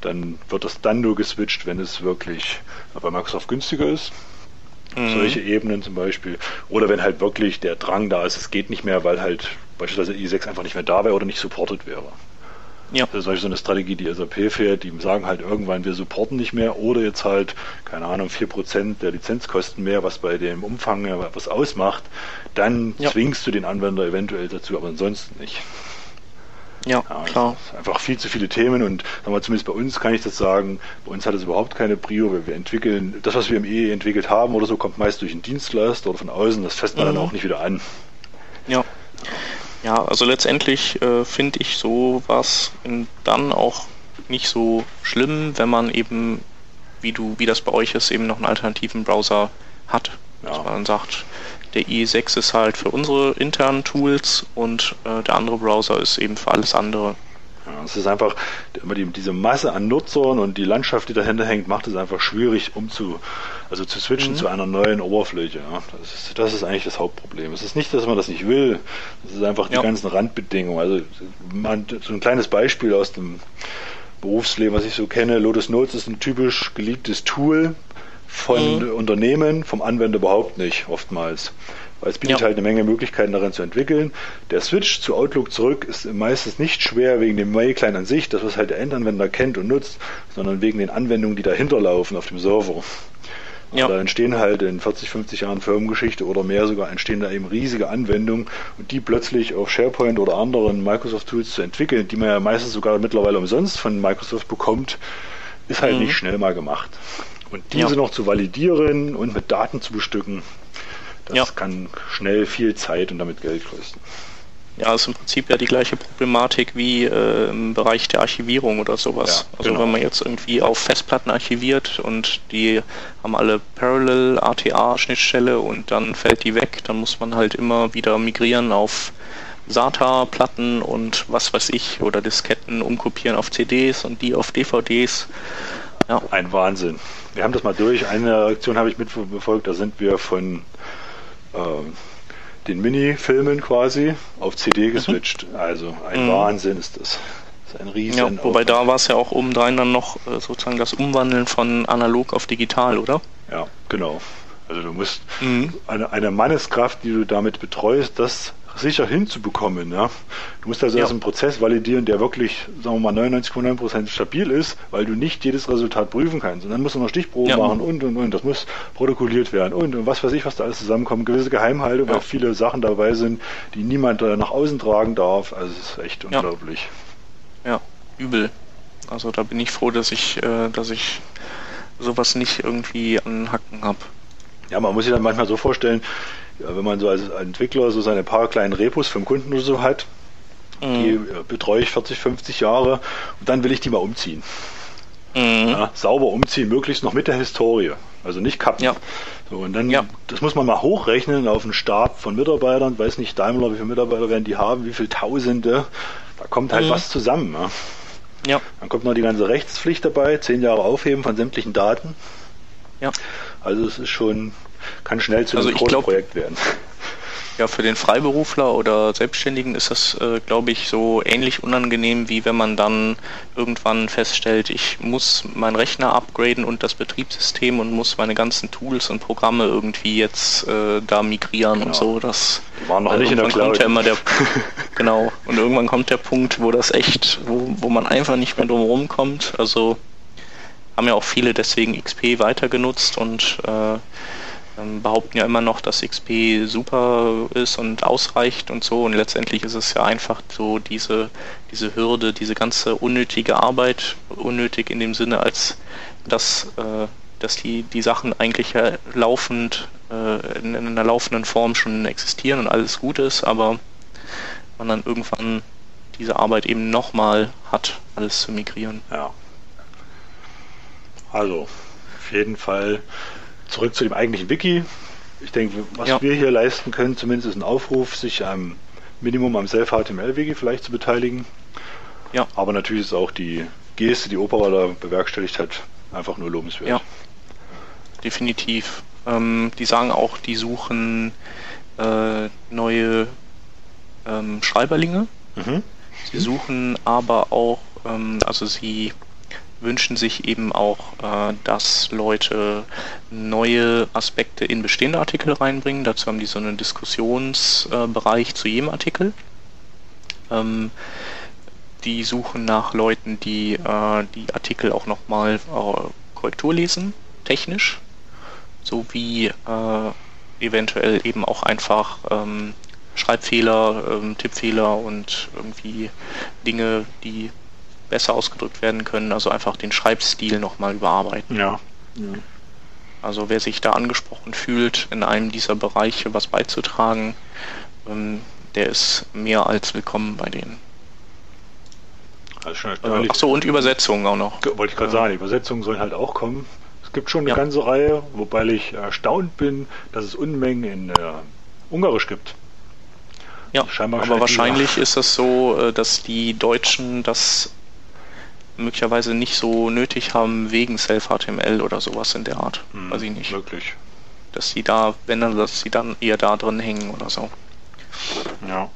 dann wird das dann nur geswitcht, wenn es wirklich bei Microsoft günstiger ist. Mhm. Solche Ebenen zum Beispiel. Oder wenn halt wirklich der Drang da ist, es geht nicht mehr, weil halt beispielsweise i6 einfach nicht mehr da wäre oder nicht supported wäre. Ja. Das ist zum so eine Strategie, die SAP fährt, die sagen halt irgendwann, wir supporten nicht mehr oder jetzt halt, keine Ahnung, 4% der Lizenzkosten mehr, was bei dem Umfang was ausmacht, dann ja. zwingst du den Anwender eventuell dazu, aber ansonsten nicht. Ja, ja klar. Einfach viel zu viele Themen und sagen wir, zumindest bei uns kann ich das sagen, bei uns hat es überhaupt keine Prio, weil wir entwickeln, das, was wir im EE entwickelt haben oder so, kommt meist durch einen Dienstleister oder von außen, das fässt man mhm. dann auch nicht wieder an. Ja. Ja, also letztendlich äh, finde ich sowas dann auch nicht so schlimm, wenn man eben, wie du, wie das bei euch ist, eben noch einen alternativen Browser hat. Ja. Dass man sagt, der IE6 ist halt für unsere internen Tools und äh, der andere Browser ist eben für alles andere. Ja, es ist einfach, immer die, diese Masse an Nutzern und die Landschaft, die dahinter hängt, macht es einfach schwierig, um zu, also zu switchen mhm. zu einer neuen Oberfläche. Ja. Das, ist, das ist eigentlich das Hauptproblem. Es ist nicht, dass man das nicht will, es ist einfach die ja. ganzen Randbedingungen. Also man, so ein kleines Beispiel aus dem Berufsleben, was ich so kenne, Lotus Notes ist ein typisch geliebtes Tool, von mhm. Unternehmen, vom Anwender überhaupt nicht, oftmals. Weil es bietet ja. halt eine Menge Möglichkeiten darin zu entwickeln. Der Switch zu Outlook zurück ist meistens nicht schwer wegen dem Mail-Client an sich, das was halt der Endanwender kennt und nutzt, sondern wegen den Anwendungen, die dahinter laufen auf dem Server. Ja. Da entstehen halt in 40, 50 Jahren Firmengeschichte oder mehr sogar entstehen da eben riesige Anwendungen und die plötzlich auf SharePoint oder anderen Microsoft-Tools zu entwickeln, die man ja meistens sogar mittlerweile umsonst von Microsoft bekommt, ist halt mhm. nicht schnell mal gemacht. Und diese ja. noch zu validieren und mit Daten zu bestücken, das ja. kann schnell viel Zeit und damit Geld kosten. Ja, ist im Prinzip ja die gleiche Problematik wie äh, im Bereich der Archivierung oder sowas. Ja, also genau. wenn man jetzt irgendwie auf Festplatten archiviert und die haben alle Parallel ATA Schnittstelle und dann fällt die weg, dann muss man halt immer wieder migrieren auf SATA-Platten und was weiß ich oder Disketten umkopieren auf CDs und die auf DVDs. Ja. Ein Wahnsinn wir haben das mal durch. Eine Aktion habe ich mitverfolgt, da sind wir von äh, den Mini-Filmen quasi auf CD mhm. geswitcht. Mhm. Also ein mhm. Wahnsinn ist das. das ist ein riesen ja, wobei da war es ja auch obendrein dann noch äh, sozusagen das Umwandeln von analog auf digital, oder? Ja, genau. Also du musst mhm. eine, eine Manneskraft, die du damit betreust, das sicher hinzubekommen. Ja? Du musst also ja. erst einen Prozess validieren, der wirklich, sagen wir mal, 99,9% stabil ist, weil du nicht jedes Resultat prüfen kannst. Und dann musst du noch Stichproben ja. machen und, und, und. Das muss protokolliert werden und, und was weiß ich, was da alles zusammenkommt. Gewisse Geheimhaltung, weil viele Sachen dabei sind, die niemand nach außen tragen darf. Also es ist echt unglaublich. Ja, übel. Also da bin ich froh, dass ich, äh, dass ich sowas nicht irgendwie an Hacken habe. Ja, man muss sich dann manchmal so vorstellen, ja, wenn man so als Entwickler so seine paar kleinen Repos vom Kunden oder so hat, mhm. die betreue ich 40, 50 Jahre und dann will ich die mal umziehen. Mhm. Ja, sauber umziehen, möglichst noch mit der Historie. Also nicht kappen. Ja. So, und dann, ja. das muss man mal hochrechnen auf einen Stab von Mitarbeitern, weiß nicht, Daimler, wie viele Mitarbeiter werden die haben, wie viele Tausende. Da kommt halt mhm. was zusammen. Ja. ja. Dann kommt noch die ganze Rechtspflicht dabei, zehn Jahre Aufheben von sämtlichen Daten. Ja. Also es ist schon kann schnell zu einem also großen Projekt werden. Ja, für den Freiberufler oder Selbstständigen ist das, äh, glaube ich, so ähnlich unangenehm, wie wenn man dann irgendwann feststellt, ich muss meinen Rechner upgraden und das Betriebssystem und muss meine ganzen Tools und Programme irgendwie jetzt äh, da migrieren genau. und so. Das Die waren noch nicht in der Cloud. kommt ja immer der <laughs> genau und irgendwann kommt der Punkt, wo das echt, wo, wo man einfach nicht mehr drum rumkommt. Also haben ja auch viele deswegen XP weiter genutzt und äh, ähm, behaupten ja immer noch, dass XP super ist und ausreicht und so. Und letztendlich ist es ja einfach so diese, diese Hürde, diese ganze unnötige Arbeit, unnötig in dem Sinne, als dass, äh, dass die, die Sachen eigentlich ja laufend, äh, in, in einer laufenden Form schon existieren und alles gut ist, aber man dann irgendwann diese Arbeit eben nochmal hat, alles zu migrieren. Ja. Also, auf jeden Fall zurück zu dem eigentlichen Wiki. Ich denke, was ja. wir hier leisten können, zumindest ist ein Aufruf, sich am Minimum am Self-HTML-Wiki vielleicht zu beteiligen. Ja. Aber natürlich ist auch die Geste, die Opera da bewerkstelligt hat, einfach nur lobenswert. Ja, definitiv. Ähm, die sagen auch, die suchen äh, neue ähm, Schreiberlinge. Mhm. Sie suchen aber auch, ähm, also sie wünschen sich eben auch, äh, dass Leute neue Aspekte in bestehende Artikel reinbringen. Dazu haben die so einen Diskussionsbereich äh, zu jedem Artikel. Ähm, die suchen nach Leuten, die äh, die Artikel auch nochmal äh, Korrektur lesen, technisch, sowie äh, eventuell eben auch einfach ähm, Schreibfehler, ähm, Tippfehler und irgendwie Dinge, die besser ausgedrückt werden können, also einfach den Schreibstil nochmal überarbeiten. Ja. ja. Also wer sich da angesprochen fühlt, in einem dieser Bereiche was beizutragen, ähm, der ist mehr als willkommen bei denen. Also äh, Achso, und Übersetzungen auch noch. Wollte ich gerade äh, sagen, Übersetzungen sollen halt auch kommen. Es gibt schon eine ja. ganze Reihe, wobei ich erstaunt bin, dass es Unmengen in äh, Ungarisch gibt. Ja, Scheinbar aber wahrscheinlich ist es so, äh, dass die Deutschen das möglicherweise nicht so nötig haben wegen Self-HTML oder sowas in der Art. Hm, Weiß ich nicht. Möglich. Dass sie da, wenn dann, dass sie dann eher da drin hängen oder so. Ja.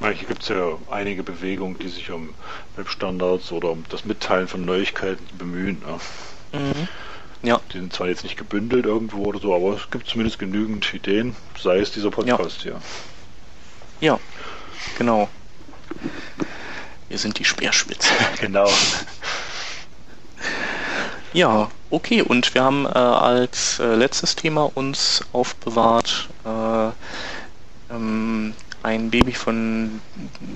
Hier gibt es ja einige Bewegungen, die sich um Webstandards oder um das Mitteilen von Neuigkeiten bemühen. Ja. Mhm. ja. Die sind zwar jetzt nicht gebündelt irgendwo oder so, aber es gibt zumindest genügend Ideen, sei es dieser Podcast ja. hier. Ja, genau. Wir sind die Speerspitze. <laughs> genau. Ja, okay. Und wir haben äh, als äh, letztes Thema uns aufbewahrt äh, ähm, ein Baby von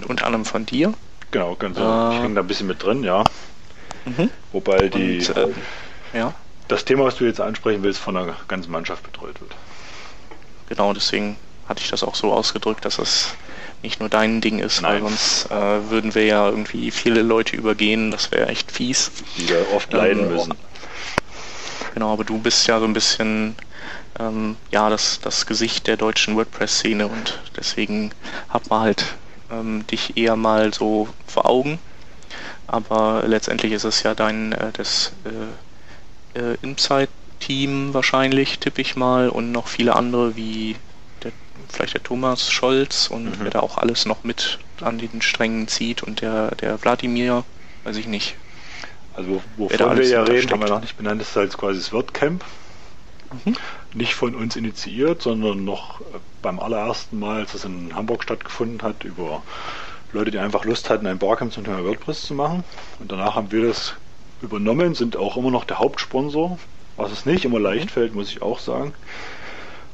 unter anderem von dir. Genau, ganz genau. ich hänge da ein bisschen mit drin, ja. Mhm. Wobei die Und, äh, ja. das Thema, was du jetzt ansprechen willst, von der ganzen Mannschaft betreut wird. Genau, deswegen hatte ich das auch so ausgedrückt, dass es nicht nur dein Ding ist, Nein. weil sonst äh, würden wir ja irgendwie viele Leute übergehen, das wäre echt fies. Die da oft leiden ähm, müssen. Genau, aber du bist ja so ein bisschen ähm, ja das, das Gesicht der deutschen WordPress-Szene und deswegen hat man halt ähm, dich eher mal so vor Augen. Aber letztendlich ist es ja dein äh, das äh, äh, Insight-Team wahrscheinlich, tippe ich mal, und noch viele andere wie vielleicht der Thomas Scholz und mhm. wer da auch alles noch mit an den Strängen zieht und der, der Wladimir, weiß ich nicht. Also wovon wir ja reden, haben wir noch nicht benannt, ist halt quasi das WordCamp. Mhm. Nicht von uns initiiert, sondern noch beim allerersten Mal, als es in Hamburg stattgefunden hat, über Leute, die einfach Lust hatten, ein Barcamp zum Thema WordPress zu machen. Und danach haben wir das übernommen, sind auch immer noch der Hauptsponsor, was es nicht immer leicht mhm. fällt, muss ich auch sagen.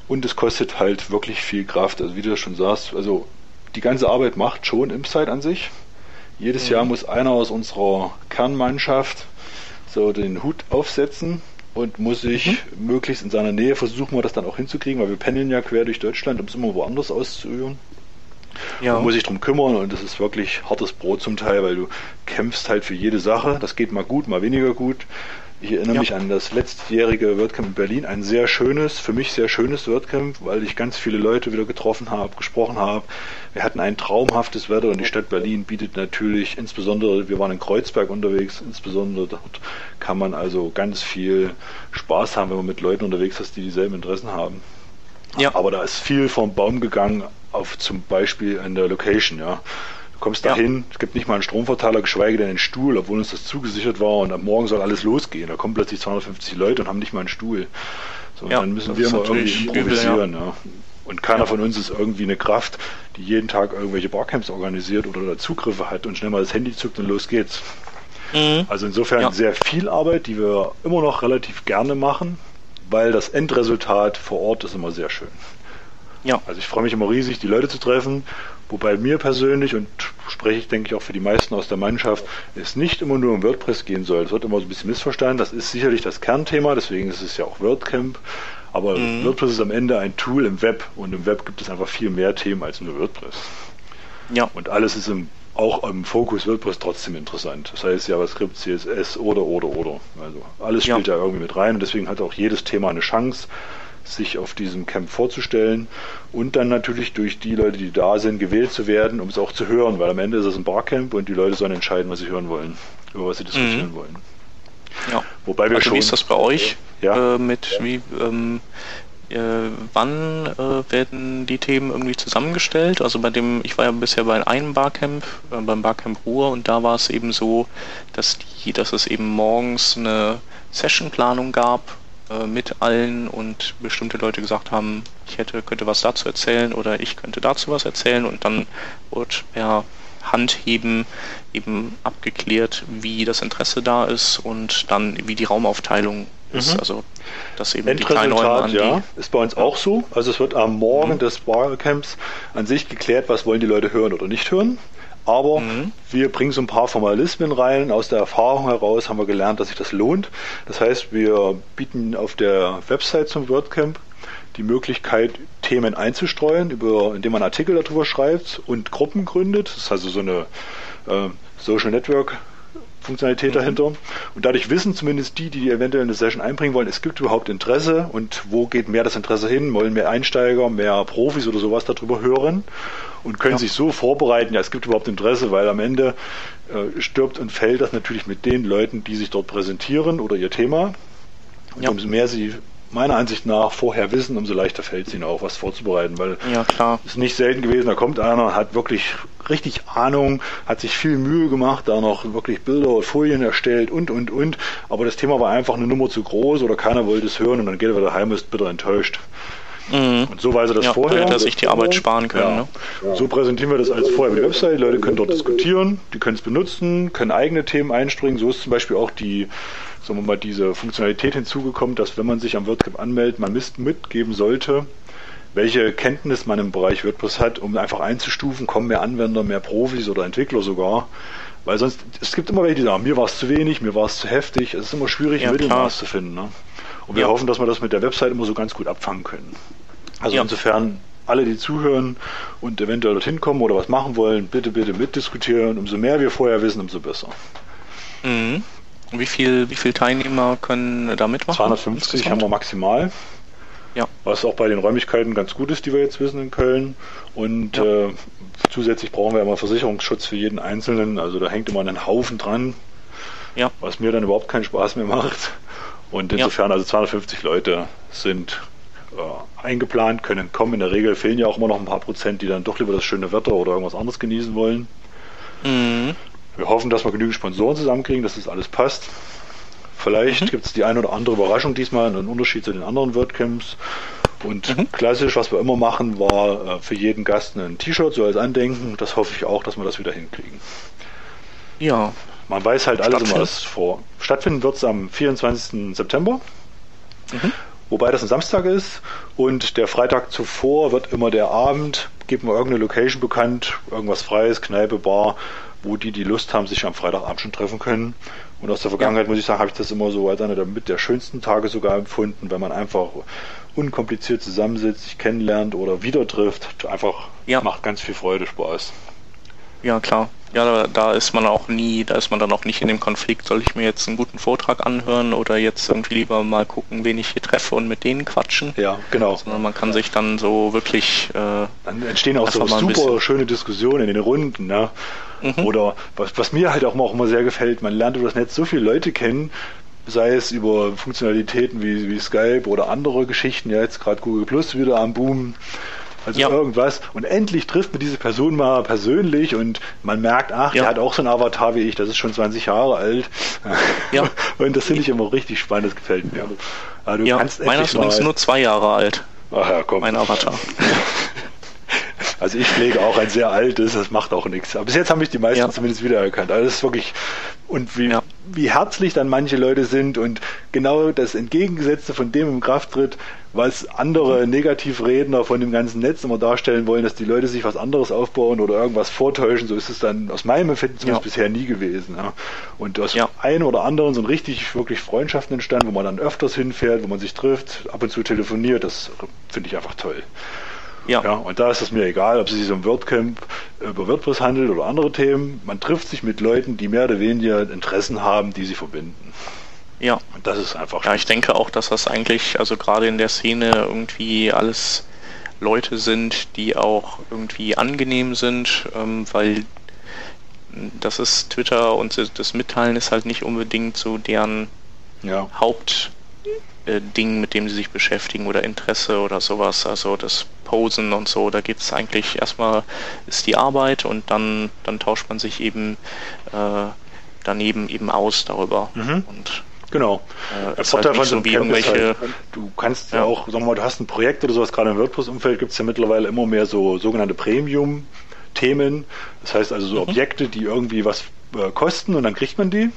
Und es kostet halt wirklich viel Kraft. Also wie du das schon sagst, also die ganze Arbeit macht schon im Site an sich. Jedes mhm. Jahr muss einer aus unserer Kernmannschaft so den Hut aufsetzen und muss sich mhm. möglichst in seiner Nähe versuchen, wir das dann auch hinzukriegen, weil wir pendeln ja quer durch Deutschland, um es immer woanders auszuüben. Ja. Man muss sich darum kümmern und das ist wirklich hartes Brot zum Teil, weil du kämpfst halt für jede Sache. Das geht mal gut, mal weniger gut. Ich erinnere ja. mich an das letztjährige WordCamp in Berlin, ein sehr schönes, für mich sehr schönes WordCamp, weil ich ganz viele Leute wieder getroffen habe, gesprochen habe. Wir hatten ein traumhaftes Wetter und die Stadt Berlin bietet natürlich, insbesondere, wir waren in Kreuzberg unterwegs, insbesondere dort kann man also ganz viel Spaß haben, wenn man mit Leuten unterwegs ist, die dieselben Interessen haben. Ja. Aber da ist viel vom Baum gegangen, auf zum Beispiel an der Location, ja. Du kommst da hin, es gibt nicht mal einen Stromverteiler, geschweige denn einen Stuhl, obwohl uns das zugesichert war und am Morgen soll alles losgehen. Da kommen plötzlich 250 Leute und haben nicht mal einen Stuhl. So, ja, dann müssen wir mal irgendwie improvisieren. Übel, ja. ja. Und keiner ja. von uns ist irgendwie eine Kraft, die jeden Tag irgendwelche Barcamps organisiert oder da Zugriffe hat und schnell mal das Handy zuckt und los geht's. Mhm. Also insofern ja. sehr viel Arbeit, die wir immer noch relativ gerne machen, weil das Endresultat vor Ort ist immer sehr schön. Ja. Also ich freue mich immer riesig, die Leute zu treffen, wobei mir persönlich und spreche ich denke ich auch für die meisten aus der Mannschaft, es nicht immer nur um WordPress gehen soll. Es wird immer so ein bisschen missverstanden. Das ist sicherlich das Kernthema, deswegen ist es ja auch WordCamp. Aber mhm. WordPress ist am Ende ein Tool im Web und im Web gibt es einfach viel mehr Themen als nur WordPress. Ja. Und alles ist im, auch im Fokus WordPress trotzdem interessant. Das heißt JavaScript, CSS oder oder oder. Also alles spielt ja. da irgendwie mit rein und deswegen hat auch jedes Thema eine Chance sich auf diesem Camp vorzustellen und dann natürlich durch die Leute, die da sind, gewählt zu werden, um es auch zu hören, weil am Ende ist es ein Barcamp und die Leute sollen entscheiden, was sie hören wollen, über was sie diskutieren mhm. wollen. Ja. Wobei wir also schon, wie ist das bei euch ja? Äh, mit ja. wie ähm, äh, wann äh, werden die Themen irgendwie zusammengestellt? Also bei dem, ich war ja bisher bei einem Barcamp, äh, beim Barcamp Ruhr und da war es eben so, dass die, dass es eben morgens eine Sessionplanung gab äh, mit allen und bestimmte Leute gesagt haben, ich hätte, könnte was dazu erzählen oder ich könnte dazu was erzählen und dann wird per Handheben eben abgeklärt, wie das Interesse da ist und dann wie die Raumaufteilung ist. Mhm. Also dass eben die Kleinräume ja, ist bei uns auch so. Also es wird am Morgen mhm. des Barcamps an sich geklärt, was wollen die Leute hören oder nicht hören. Aber mhm. wir bringen so ein paar Formalismen rein. Aus der Erfahrung heraus haben wir gelernt, dass sich das lohnt. Das heißt, wir bieten auf der Website zum WordCamp die Möglichkeit, Themen einzustreuen, über, indem man Artikel darüber schreibt und Gruppen gründet. Das ist also so eine äh, Social Network Funktionalität mhm. dahinter. Und dadurch wissen zumindest die, die eventuell eine Session einbringen wollen, es gibt überhaupt Interesse und wo geht mehr das Interesse hin? Wollen mehr Einsteiger, mehr Profis oder sowas darüber hören und können ja. sich so vorbereiten, ja, es gibt überhaupt Interesse, weil am Ende äh, stirbt und fällt das natürlich mit den Leuten, die sich dort präsentieren oder ihr Thema. Und ja. umso mehr sie meiner Ansicht nach vorher wissen, umso leichter fällt es ihnen auch, was vorzubereiten, weil ja, klar. ist nicht selten gewesen, da kommt einer, hat wirklich richtig Ahnung, hat sich viel Mühe gemacht, da noch wirklich Bilder und Folien erstellt und, und, und, aber das Thema war einfach eine Nummer zu groß oder keiner wollte es hören und dann geht er wieder heim und ist bitter enttäuscht. Mhm. Und so weiß er das ja, vorher. Hätte er sich die Arbeit sparen können. Ja. Ne? So präsentieren wir das als vorher über die Website. Die Leute können dort diskutieren, die können es benutzen, können eigene Themen einspringen. So ist zum Beispiel auch die sagen wir mal, diese Funktionalität hinzugekommen, dass wenn man sich am WordCamp anmeldet, man mitgeben sollte, welche Kenntnis man im Bereich WordPress hat, um einfach einzustufen, kommen mehr Anwender, mehr Profis oder Entwickler sogar. Weil sonst, es gibt immer welche, die sagen, mir war es zu wenig, mir war es zu heftig. Es ist immer schwierig, ja, Mittelmaß zu finden. Ne? Und wir ja. hoffen, dass wir das mit der Website immer so ganz gut abfangen können. Also ja. insofern, alle, die zuhören und eventuell dorthin kommen oder was machen wollen, bitte, bitte mitdiskutieren. Umso mehr wir vorher wissen, umso besser. Mhm. Wie viel, wie viel Teilnehmer können da mitmachen? 250 haben wir maximal. Ja. Was auch bei den Räumlichkeiten ganz gut ist, die wir jetzt wissen in Köln. Und ja. äh, zusätzlich brauchen wir immer Versicherungsschutz für jeden Einzelnen. Also da hängt immer ein Haufen dran, ja. was mir dann überhaupt keinen Spaß mehr macht. Und insofern, also 250 Leute sind eingeplant, können kommen. In der Regel fehlen ja auch immer noch ein paar Prozent, die dann doch lieber das schöne Wetter oder irgendwas anderes genießen wollen. Mhm. Wir hoffen, dass wir genügend Sponsoren zusammenkriegen, dass das alles passt. Vielleicht mhm. gibt es die eine oder andere Überraschung diesmal, einen Unterschied zu den anderen WordCamps. Und mhm. klassisch, was wir immer machen, war äh, für jeden Gast ein T-Shirt, so als Andenken. Das hoffe ich auch, dass wir das wieder hinkriegen. Ja. Man weiß halt alles immer was vor. Stattfinden wird es am 24. September. Mhm. Wobei das ein Samstag ist und der Freitag zuvor wird immer der Abend, geben wir irgendeine Location bekannt, irgendwas Freies, Kneipe, Bar, wo die, die Lust haben, sich am Freitagabend schon treffen können. Und aus der Vergangenheit, ja. muss ich sagen, habe ich das immer so als einer der mit der schönsten Tage sogar empfunden, wenn man einfach unkompliziert zusammensitzt, sich kennenlernt oder wieder trifft. Einfach ja. macht ganz viel Freude, Spaß. Ja, klar. Ja, da, da, ist man auch nie, da ist man dann auch nicht in dem Konflikt, soll ich mir jetzt einen guten Vortrag anhören oder jetzt irgendwie lieber mal gucken, wen ich hier treffe und mit denen quatschen. Ja, genau. Sondern man kann sich dann so wirklich. Äh, dann entstehen auch so super schöne Diskussionen in den Runden, ne? Mhm. Oder was, was mir halt auch immer, auch immer sehr gefällt, man lernt über das Netz so viele Leute kennen, sei es über Funktionalitäten wie, wie Skype oder andere Geschichten, ja jetzt gerade Google Plus wieder am Boom also ja. irgendwas. Und endlich trifft man diese Person mal persönlich und man merkt, ach, ja. der hat auch so ein Avatar wie ich, das ist schon 20 Jahre alt. Ja. <laughs> und das finde ich immer richtig spannend, das gefällt mir. Also, ja, meiner ist übrigens nur zwei Jahre alt. Ach ja, komm. Mein Avatar. <laughs> Also ich pflege auch ein sehr altes, das macht auch nichts. Aber bis jetzt haben mich die meisten ja. zumindest wiedererkannt. Also das ist wirklich, und wie, ja. wie herzlich dann manche Leute sind und genau das Entgegengesetzte von dem im Kraft tritt, was andere Negativredner von dem ganzen Netz immer darstellen wollen, dass die Leute sich was anderes aufbauen oder irgendwas vortäuschen. So ist es dann aus meinem Empfinden zumindest ja. bisher nie gewesen. Ja. Und aus ja. einem oder anderen sind richtig, wirklich Freundschaften entstanden, wo man dann öfters hinfährt, wo man sich trifft, ab und zu telefoniert. Das finde ich einfach toll. Ja. ja. Und da ist es mir egal, ob es sich um WordCamp über WordPress handelt oder andere Themen. Man trifft sich mit Leuten, die mehr oder weniger Interessen haben, die sie verbinden. Ja. Und das ist einfach. Ja, ich denke auch, dass das eigentlich, also gerade in der Szene irgendwie alles Leute sind, die auch irgendwie angenehm sind, ähm, weil das ist Twitter und das Mitteilen ist halt nicht unbedingt so deren ja. Haupt äh, Ding, mit dem sie sich beschäftigen oder Interesse oder sowas. Also das Posen und so, da geht es eigentlich erstmal ist die Arbeit und dann, dann tauscht man sich eben äh, daneben eben aus darüber. Mhm. Und Genau. Äh, der Vorteil halt von so irgendwelche, halt, du kannst ja auch, sagen wir mal, du hast ein Projekt oder sowas, gerade im WordPress-Umfeld gibt es ja mittlerweile immer mehr so sogenannte Premium-Themen. Das heißt also so mhm. Objekte, die irgendwie was äh, kosten und dann kriegt man die.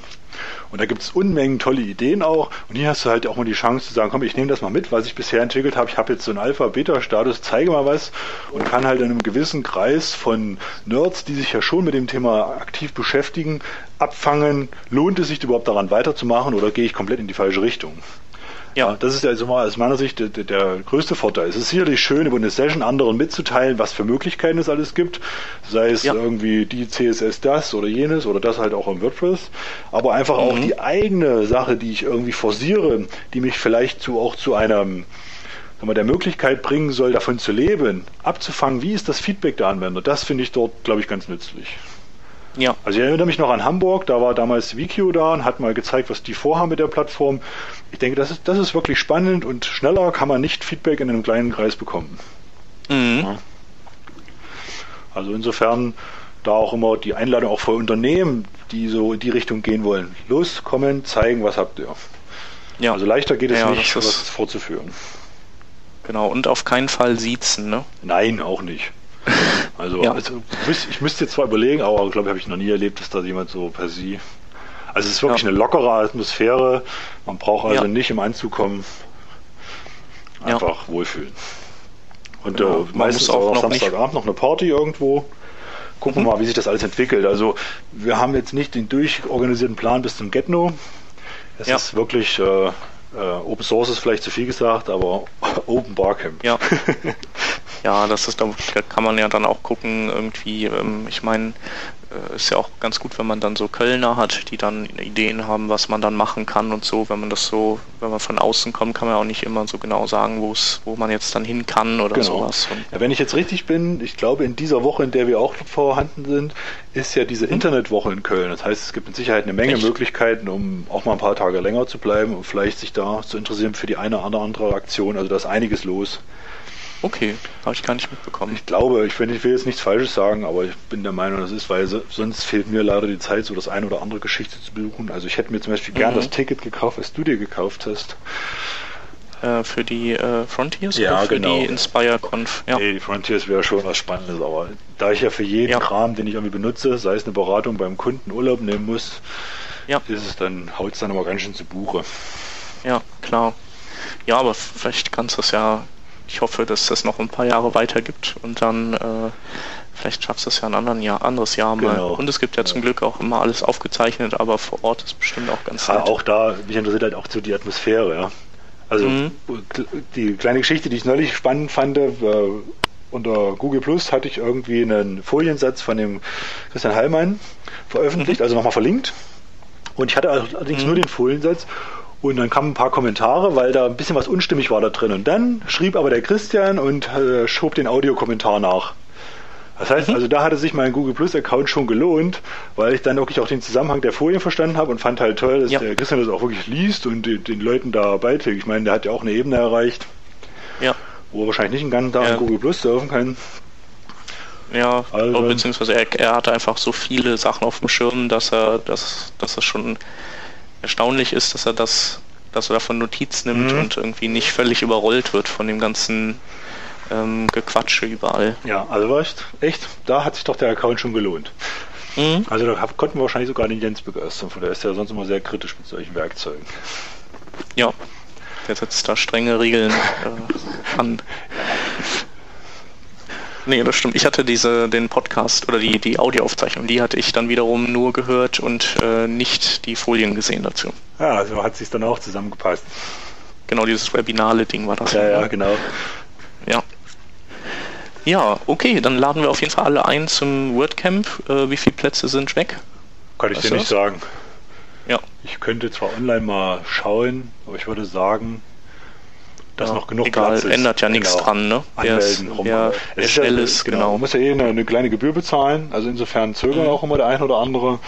Und da gibt es Unmengen tolle Ideen auch. Und hier hast du halt auch mal die Chance zu sagen, komm, ich nehme das mal mit, was ich bisher entwickelt habe. Ich habe jetzt so einen Alpha-Beta-Status, zeige mal was und kann halt in einem gewissen Kreis von Nerds, die sich ja schon mit dem Thema aktiv beschäftigen, abfangen, lohnt es sich überhaupt daran weiterzumachen oder gehe ich komplett in die falsche Richtung? Ja, das ist also mal aus meiner Sicht der, der, größte Vorteil. Es ist sicherlich schön, über eine Session anderen mitzuteilen, was für Möglichkeiten es alles gibt. Sei es ja. irgendwie die CSS das oder jenes oder das halt auch im WordPress. Aber einfach mhm. auch die eigene Sache, die ich irgendwie forciere, die mich vielleicht zu, auch zu einem mal, der Möglichkeit bringen soll, davon zu leben, abzufangen, wie ist das Feedback der Anwender. Das finde ich dort, glaube ich, ganz nützlich. Ja. Also ich erinnere mich noch an Hamburg, da war damals Wikio da und hat mal gezeigt, was die vorhaben mit der Plattform. Ich denke, das ist, das ist wirklich spannend und schneller kann man nicht Feedback in einem kleinen Kreis bekommen. Mhm. Ja. Also insofern da auch immer die Einladung auch für Unternehmen, die so in die Richtung gehen wollen. Los, kommen, zeigen, was habt ihr. Ja. Also leichter geht es ja, nicht, was vorzuführen. Genau, und auf keinen Fall siezen, ne? Nein, auch nicht. Also, ja. also ich müsste jetzt zwar überlegen, aber glaube ich, habe ich noch nie erlebt, dass da jemand so per se. Also es ist wirklich ja. eine lockere Atmosphäre. Man braucht also ja. nicht im Anzug kommen. Einfach wohlfühlen. Und genau. äh, meistens auch, auch Samstagabend noch eine Party irgendwo. Gucken wir mhm. mal, wie sich das alles entwickelt. Also wir haben jetzt nicht den durchorganisierten Plan bis zum Getno. Es ist wirklich äh, Open Source ist vielleicht zu viel gesagt, aber <laughs> Open Barcamp. Ja. <laughs> Ja, das ist, da kann man ja dann auch gucken, irgendwie, ähm, ich meine, äh, ist ja auch ganz gut, wenn man dann so Kölner hat, die dann Ideen haben, was man dann machen kann und so. Wenn man das so, wenn man von außen kommt, kann man auch nicht immer so genau sagen, wo es, wo man jetzt dann hin kann oder genau. sowas. Und, ja, wenn ich jetzt richtig bin, ich glaube, in dieser Woche, in der wir auch vorhanden sind, ist ja diese mhm. Internetwoche in Köln. Das heißt, es gibt mit Sicherheit eine Menge Echt? Möglichkeiten, um auch mal ein paar Tage länger zu bleiben und vielleicht sich da zu interessieren für die eine oder andere Aktion. Also da ist einiges los. Okay, habe ich gar nicht mitbekommen. Ich glaube, ich will, ich will, jetzt nichts Falsches sagen, aber ich bin der Meinung, das ist, weil sonst fehlt mir leider die Zeit, so das eine oder andere Geschichte zu besuchen. Also ich hätte mir zum Beispiel mhm. gern das Ticket gekauft, was du dir gekauft hast. Äh, für die äh, Frontiers ja, oder für genau. die InspireConf? Ja. Nee, die Frontiers wäre schon was Spannendes, aber da ich ja für jeden ja. Kram, den ich irgendwie benutze, sei es eine Beratung beim Kunden Urlaub nehmen muss, ja. ist es dann, haut es dann immer ganz schön zu Buche. Ja, klar. Ja, aber vielleicht kannst du es ja ich hoffe, dass das noch ein paar Jahre weitergibt und dann äh, vielleicht schaffst du es ja ein anderen Jahr, anderes Jahr mal. Genau. Und es gibt ja, ja, zum Glück auch immer alles aufgezeichnet, aber vor Ort ist bestimmt auch ganz ja, nett. Auch da, mich interessiert halt auch so die Atmosphäre, ja. Also mhm. die kleine Geschichte, die ich neulich spannend fand, äh, unter Google Plus hatte ich irgendwie einen Foliensatz von dem Christian Heilmann veröffentlicht, mhm. also nochmal verlinkt. Und ich hatte allerdings mhm. nur den Foliensatz. Und dann kamen ein paar Kommentare, weil da ein bisschen was unstimmig war da drin. Und dann schrieb aber der Christian und äh, schob den Audiokommentar nach. Das heißt, mhm. also da hatte sich mein Google Plus Account schon gelohnt, weil ich dann wirklich auch den Zusammenhang der Folien verstanden habe und fand halt toll, dass ja. der Christian das auch wirklich liest und den, den Leuten da beiträgt. Ich meine, der hat ja auch eine Ebene erreicht, ja. wo er wahrscheinlich nicht einen ganzen Tag ja. Google Plus surfen kann. Ja, also, beziehungsweise er, er hatte einfach so viele Sachen auf dem Schirm, dass er, dass, dass es schon erstaunlich ist, dass er das, dass er davon Notiz nimmt mhm. und irgendwie nicht völlig überrollt wird von dem ganzen ähm, Gequatsche überall. Ja, also echt, echt, da hat sich doch der Account schon gelohnt. Mhm. Also da konnten wir wahrscheinlich sogar den Jens begeistern, von der ist ja sonst immer sehr kritisch mit solchen Werkzeugen. Ja, der setzt da strenge Regeln äh, an. <laughs> Nee, das stimmt. Ich hatte diese, den Podcast oder die, die Audioaufzeichnung, die hatte ich dann wiederum nur gehört und äh, nicht die Folien gesehen dazu. Ja, also hat sich dann auch zusammengepasst. Genau, dieses webinale Ding war das. Ja, ja, genau. Ja. Ja, okay, dann laden wir auf jeden Fall alle ein zum WordCamp. Äh, wie viele Plätze sind weg? Kann ich weißt dir nicht sagen. Ja. Ich könnte zwar online mal schauen, aber ich würde sagen, dass ja, noch genug egal, Platz ist. ändert ja nichts genau. dran, ne? Anmelden, rum. Wer, wer schnell ja, ist, genau. genau. Man muss ja eh eine, eine, kleine Gebühr bezahlen, also insofern zögern mhm. auch immer der ein oder andere.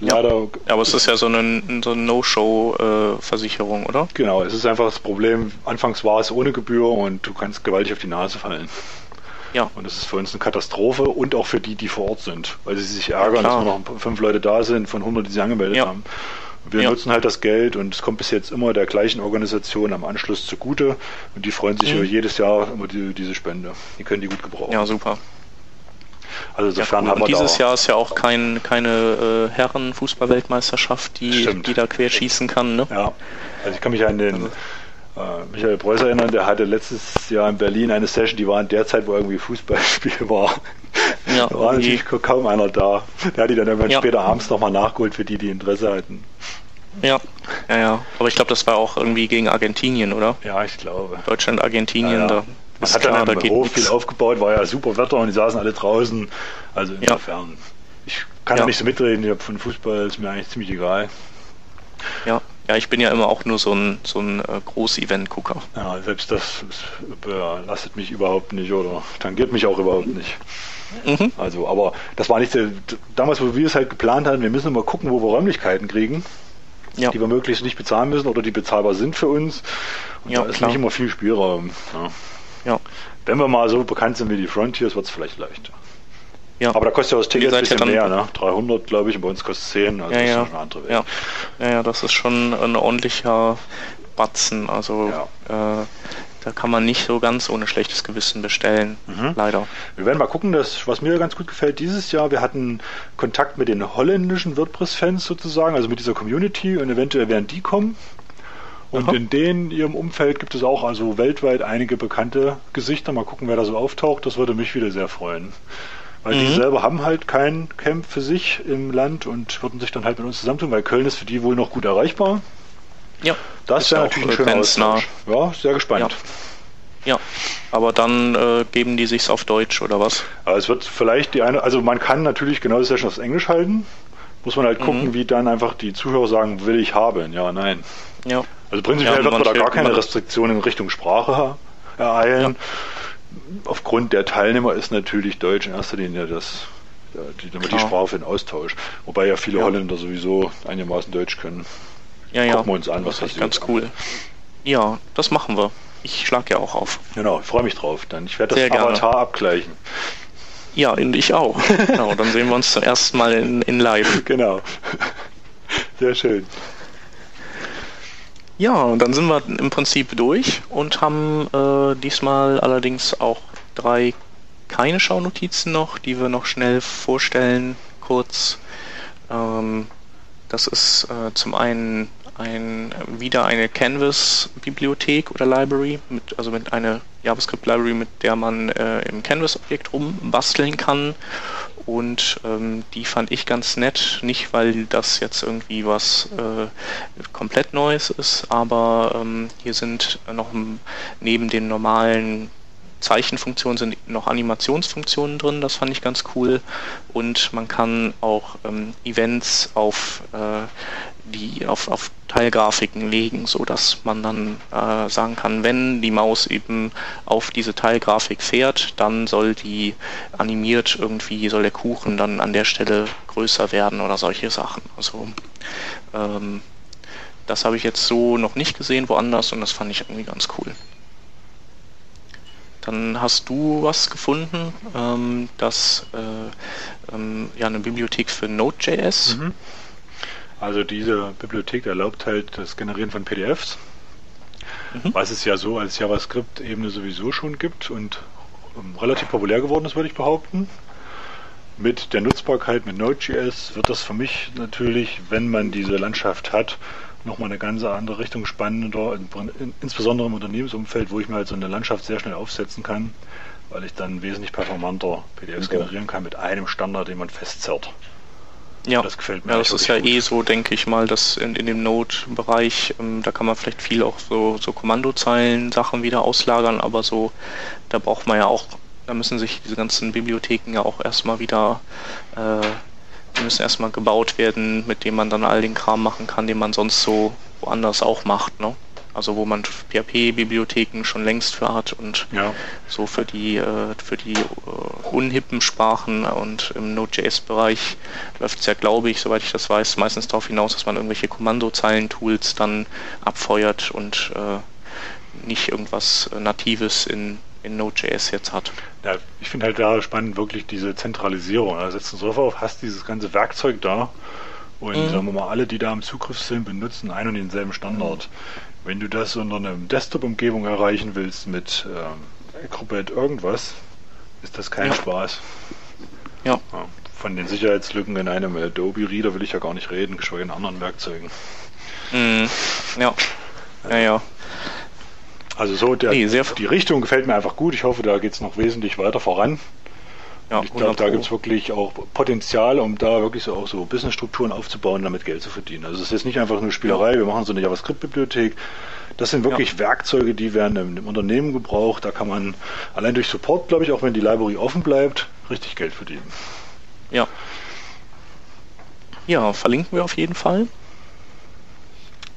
Leider. Ja, aber es ist ja so eine, so eine No-Show-Versicherung, oder? Genau, es ist einfach das Problem, anfangs war es ohne Gebühr und du kannst gewaltig auf die Nase fallen. Ja. Und das ist für uns eine Katastrophe und auch für die, die vor Ort sind, weil sie sich ärgern, ja, dass nur noch fünf Leute da sind von 100, die sich angemeldet ja. haben. Wir ja. nutzen halt das Geld und es kommt bis jetzt immer der gleichen Organisation am Anschluss zugute und die freuen sich mhm. über jedes Jahr über die, diese Spende. Die können die gut gebrauchen. Ja, super. Also insofern ja, cool. haben wir dieses Jahr ist ja auch kein, keine äh, Herren-Fußball-Weltmeisterschaft, die, die da querschießen kann. Ne? Ja, also ich kann mich an den also. Michael Preuß erinnern, der hatte letztes Jahr in Berlin eine Session, die war in der Zeit, wo irgendwie Fußballspiel war. Ja, da war natürlich kaum einer da. Der hat die dann irgendwann ja. später abends nochmal nachgeholt für die, die Interesse hatten. Ja, ja, ja. Aber ich glaube, das war auch irgendwie gegen Argentinien, oder? Ja, ich glaube. Deutschland, Argentinien, ja, da man hat klar, dann im Hof viel aufgebaut, war ja super Wetter und die saßen alle draußen. Also insofern, ich kann ja. nicht so mitreden, ich habe von Fußball ist mir eigentlich ziemlich egal. Ja, ja, ich bin ja immer auch nur so ein, so ein äh, Groß-Event-Gucker. Ja, selbst das belastet mich überhaupt nicht oder tangiert mich auch überhaupt nicht. Mhm. Also, aber das war nicht, damals, wo wir es halt geplant hatten, wir müssen mal gucken, wo wir Räumlichkeiten kriegen, ja. die wir möglichst nicht bezahlen müssen oder die bezahlbar sind für uns. Und ja, da ist klar. nicht immer viel Spielraum. Ja. Ja. Wenn wir mal so bekannt sind wie die Frontiers, wird es vielleicht leichter. Ja. Aber da kostet ja das Ticket ein bisschen mehr, ne? 300, glaube ich, und bei uns kostet es 10, also ja, das ja. ist schon eine andere Welt. Ja. ja, ja, das ist schon ein ordentlicher Batzen, also äh, da kann man nicht so ganz ohne schlechtes Gewissen bestellen, mhm. leider. Wir werden mal gucken, dass, was mir ganz gut gefällt dieses Jahr, wir hatten Kontakt mit den holländischen WordPress-Fans sozusagen, also mit dieser Community und eventuell werden die kommen. Und Aha. in denen ihrem Umfeld gibt es auch also weltweit einige bekannte Gesichter. Mal gucken, wer da so auftaucht. Das würde mich wieder sehr freuen. Weil mhm. die selber haben halt kein Camp für sich im Land und würden sich dann halt mit uns zusammentun, weil Köln ist für die wohl noch gut erreichbar. Ja. Das wäre natürlich ein schöner Austausch. Ja, sehr gespannt. Ja. ja. aber dann äh, geben die sich's auf Deutsch oder was? Aber es wird vielleicht die eine, also man kann natürlich genau das Session auf Englisch halten. Muss man halt gucken, mhm. wie dann einfach die Zuhörer sagen, will ich haben. Ja, nein. Ja. Also prinzipiell ja, wird man da gar keine Restriktionen in Richtung Sprache ereilen. Ja. Aufgrund der Teilnehmer ist natürlich Deutsch in erster Linie das, die, die Sprache für den Austausch. Wobei ja viele ja. Holländer sowieso einigermaßen Deutsch können. Ja, ja. Gucken wir uns an, was das ist. Ganz cool. Ja, das machen wir. Ich schlage ja auch auf. Genau, ich freue mich drauf. Dann ich werde das Sehr Avatar gerne. abgleichen. Ja, und ich auch. <laughs> genau, dann sehen wir uns zum ersten Mal in, in live. Genau. Sehr schön. Ja, und dann sind wir im Prinzip durch und haben äh, diesmal allerdings auch drei keine Schaunotizen noch, die wir noch schnell vorstellen, kurz. Ähm, das ist äh, zum einen ein, wieder eine Canvas-Bibliothek oder Library, mit, also mit einer JavaScript-Library, mit der man äh, im Canvas-Objekt rumbasteln kann und ähm, die fand ich ganz nett, nicht weil das jetzt irgendwie was äh, komplett Neues ist, aber ähm, hier sind noch neben den normalen Zeichenfunktionen sind noch Animationsfunktionen drin, das fand ich ganz cool. Und man kann auch ähm, Events auf äh, die auf, auf Teilgrafiken legen, so dass man dann äh, sagen kann, wenn die Maus eben auf diese Teilgrafik fährt, dann soll die animiert irgendwie, soll der Kuchen dann an der Stelle größer werden oder solche Sachen. Also ähm, das habe ich jetzt so noch nicht gesehen woanders und das fand ich irgendwie ganz cool. Dann hast du was gefunden, ähm, das äh, ähm, ja eine Bibliothek für Node.js. Mhm. Also diese Bibliothek erlaubt halt das Generieren von PDFs, mhm. was es ja so als JavaScript-Ebene sowieso schon gibt und um, ähm, relativ populär geworden ist, würde ich behaupten. Mit der Nutzbarkeit mit Node.js wird das für mich natürlich, wenn man diese Landschaft hat, nochmal eine ganz andere Richtung spannender, insbesondere im Unternehmensumfeld, wo ich mir halt so eine Landschaft sehr schnell aufsetzen kann, weil ich dann wesentlich performanter PDFs okay. generieren kann mit einem Standard, den man festzerrt. Ja, das gefällt mir. Ja, das ist ja gut. eh so, denke ich mal, dass in, in dem Node-Bereich, ähm, da kann man vielleicht viel auch so, so Kommandozeilen-Sachen wieder auslagern, aber so, da braucht man ja auch, da müssen sich diese ganzen Bibliotheken ja auch erstmal wieder, äh, die müssen erstmal gebaut werden, mit dem man dann all den Kram machen kann, den man sonst so woanders auch macht, ne? also wo man PHP-Bibliotheken schon längst für hat und ja. so für die äh, für die uh, unhippen Sprachen und im Node.js-Bereich läuft es ja, glaube ich, soweit ich das weiß, meistens darauf hinaus, dass man irgendwelche Kommandozeilen-Tools dann abfeuert und äh, nicht irgendwas Natives in, in Node.js jetzt hat. Ja, ich finde halt da spannend wirklich diese Zentralisierung. Also setzt du so auf, hast dieses ganze Werkzeug da und mhm. sagen wir mal, alle, die da im Zugriff sind, benutzen einen und denselben Standard. Mhm. Wenn du das unter einer Desktop-Umgebung erreichen willst mit ähm, Acrobat irgendwas, ist das kein ja. Spaß. Ja. ja. Von den Sicherheitslücken in einem Adobe Reader will ich ja gar nicht reden, geschweige in anderen Werkzeugen. Mhm. Ja. Ja, ja. Also so, der, nee, die Richtung gefällt mir einfach gut. Ich hoffe, da geht es noch wesentlich weiter voran. Ja, ich glaube, da gibt es wirklich auch Potenzial, um da wirklich so auch so Businessstrukturen aufzubauen, damit Geld zu verdienen. Also es ist nicht einfach nur Spielerei, wir machen so eine JavaScript-Bibliothek. Das sind wirklich ja. Werkzeuge, die werden im, im, Unternehmen gebraucht. Da kann man allein durch Support, glaube ich, auch wenn die Library offen bleibt, richtig Geld verdienen. Ja. Ja, verlinken wir auf jeden Fall.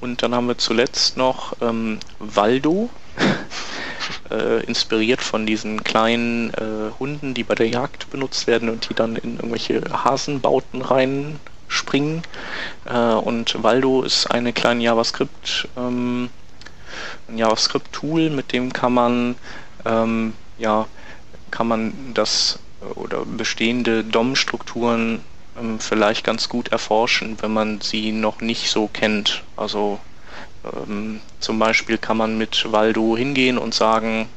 Und dann haben wir zuletzt noch ähm, Waldo äh, inspiriert von diesen kleinen äh, Hunden, die bei der Jagd benutzt werden und die dann in irgendwelche Hasenbauten reinspringen. Äh, und Waldo ist eine kleine JavaScript, ähm, ein JavaScript-Tool, mit dem kann man ähm, ja kann man das oder bestehende DOM-Strukturen ähm, vielleicht ganz gut erforschen, wenn man sie noch nicht so kennt. Also ähm, zum Beispiel kann man mit Waldo hingehen und sagen,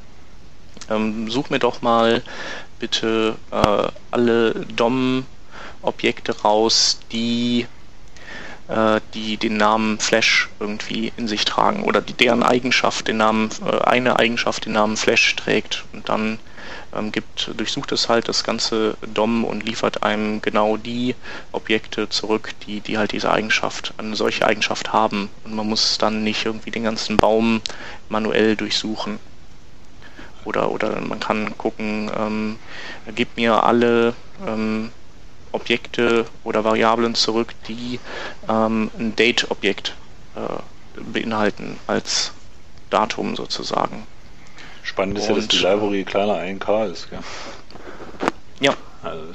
ähm, such mir doch mal bitte äh, alle DOM-Objekte raus, die äh, die den Namen Flash irgendwie in sich tragen oder die, deren Eigenschaft den Namen, äh, eine Eigenschaft den Namen Flash trägt. Und dann ähm, gibt, durchsucht es halt das ganze DOM und liefert einem genau die Objekte zurück, die, die halt diese Eigenschaft, eine solche Eigenschaft haben. Und man muss dann nicht irgendwie den ganzen Baum manuell durchsuchen. Oder, oder man kann gucken, ähm, gib mir alle ähm, Objekte oder Variablen zurück, die ähm, ein Date-Objekt äh, beinhalten als Datum sozusagen. Spannend ist ja, dass die Library kleiner 1K ist. Gell? Ja. Also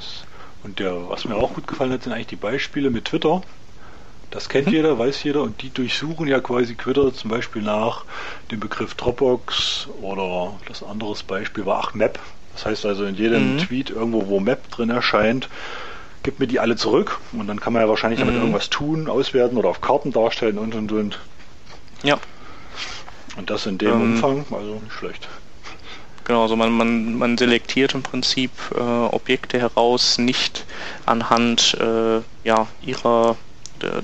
und der, was mir auch gut gefallen hat, sind eigentlich die Beispiele mit Twitter. Das kennt hm. jeder, weiß jeder und die durchsuchen ja quasi Twitter zum Beispiel nach dem Begriff Dropbox oder das andere Beispiel war ach Map. Das heißt also in jedem mhm. Tweet irgendwo, wo Map drin erscheint, gibt mir die alle zurück und dann kann man ja wahrscheinlich mhm. damit irgendwas tun, auswerten oder auf Karten darstellen und und und. Ja. Und das in dem ähm, Umfang, also nicht schlecht. Genau, also man, man, man selektiert im Prinzip äh, Objekte heraus, nicht anhand äh, ja, ihrer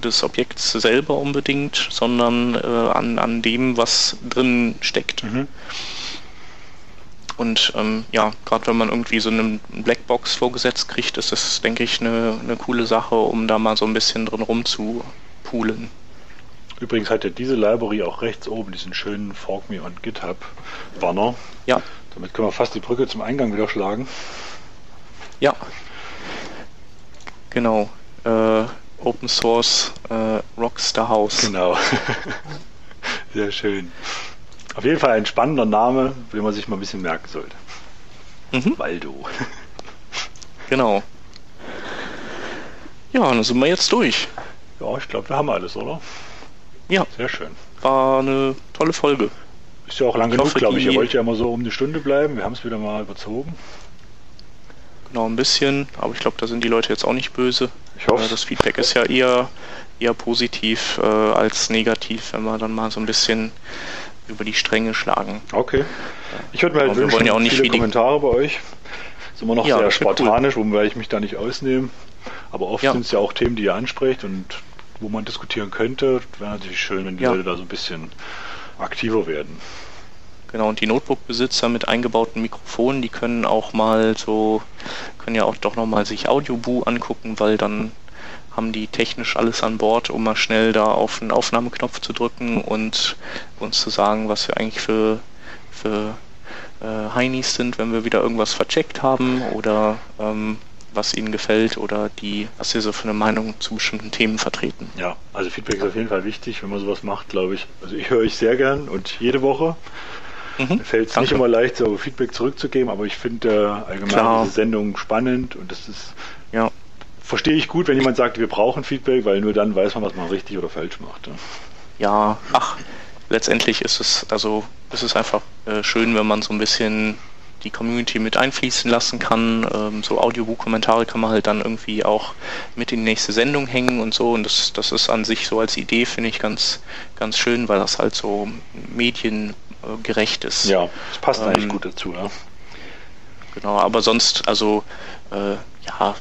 des Objekts selber unbedingt, sondern äh, an, an dem, was drin steckt. Mhm. Und ähm, ja, gerade wenn man irgendwie so eine Blackbox vorgesetzt kriegt, ist das, denke ich, eine, eine coole Sache, um da mal so ein bisschen drin rumzupulen. Übrigens hat ja diese Library auch rechts oben diesen schönen Fork Me on GitHub Banner. Ja. Damit können wir fast die Brücke zum Eingang wieder schlagen. Ja. Genau. Äh, Open Source äh, Rockstar House. Genau. <laughs> Sehr schön. Auf jeden Fall ein spannender Name, den man sich mal ein bisschen merken sollte. Mhm. Waldo. genau. Ja, dann sind wir jetzt durch. Ja, ich glaube, wir haben alles, oder? Ja. Sehr schön. War eine tolle Folge. Ist ja auch lang ich genug, glaube ich. Ihr wollt ja immer so um eine Stunde bleiben. Wir haben es wieder mal überzogen. Genau, ein bisschen. Aber ich glaube, da sind die Leute jetzt auch nicht böse. Ich hoffe. Äh, das Feedback ist ja eher, eher positiv äh, als negativ, wenn wir dann mal so ein bisschen über die Stränge schlagen. Okay. Ich würde mir halt wünschen, wir wollen ja auch nicht viele Kommentare bei euch. Ist immer noch ja, sehr spartanisch, cool. wobei ich mich da nicht ausnehme. Aber oft ja. sind es ja auch Themen, die ihr ansprecht und wo man diskutieren könnte. Wäre natürlich schön, wenn die. Leute da so ein bisschen aktiver werden. Genau, und die Notebook-Besitzer mit eingebauten Mikrofonen, die können auch mal so, können ja auch doch nochmal sich Audioboo angucken, weil dann haben die technisch alles an Bord, um mal schnell da auf den Aufnahmeknopf zu drücken und uns zu sagen, was wir eigentlich für, für äh, Heinis sind, wenn wir wieder irgendwas vercheckt haben oder ähm, was ihnen gefällt oder die, was sie so für eine Meinung zu bestimmten Themen vertreten. Ja, also Feedback ist auf jeden Fall wichtig, wenn man sowas macht, glaube ich. Also ich höre euch sehr gern und jede Woche. Mhm, Fällt es nicht immer leicht, so Feedback zurückzugeben, aber ich finde äh, allgemein Klar. diese Sendung spannend und das ist ja verstehe ich gut, wenn jemand sagt, wir brauchen Feedback, weil nur dann weiß man, was man richtig oder falsch macht. Ja, ja ach, letztendlich ist es, also ist es einfach äh, schön, wenn man so ein bisschen die Community mit einfließen lassen kann. Ähm, so Audiobuch-Kommentare kann man halt dann irgendwie auch mit in die nächste Sendung hängen und so. Und das, das ist an sich so als Idee, finde ich, ganz, ganz schön, weil das halt so mediengerecht ist. Ja, das passt ähm, eigentlich gut dazu, ja. Genau, aber sonst, also äh, ja,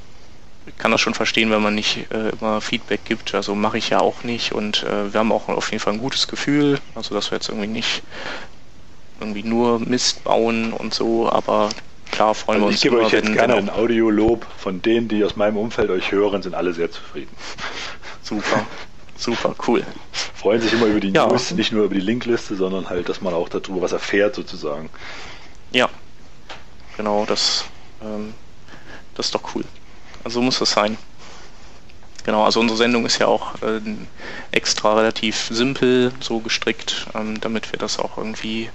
ich kann das schon verstehen, wenn man nicht äh, immer Feedback gibt. Also mache ich ja auch nicht und äh, wir haben auch auf jeden Fall ein gutes Gefühl. Also dass wir jetzt irgendwie nicht irgendwie nur Mist bauen und so, aber klar freuen also wir uns. Ich gebe euch jetzt gerne ein Audiolob von denen, die aus meinem Umfeld euch hören, sind alle sehr zufrieden. Super. Super, cool. Freuen sich immer über die ja. News, nicht nur über die Linkliste, sondern halt, dass man auch darüber was erfährt sozusagen. Ja, genau, das, ähm, das ist doch cool. Also muss das sein. Genau, also unsere Sendung ist ja auch äh, extra relativ simpel so gestrickt, ähm, damit wir das auch irgendwie,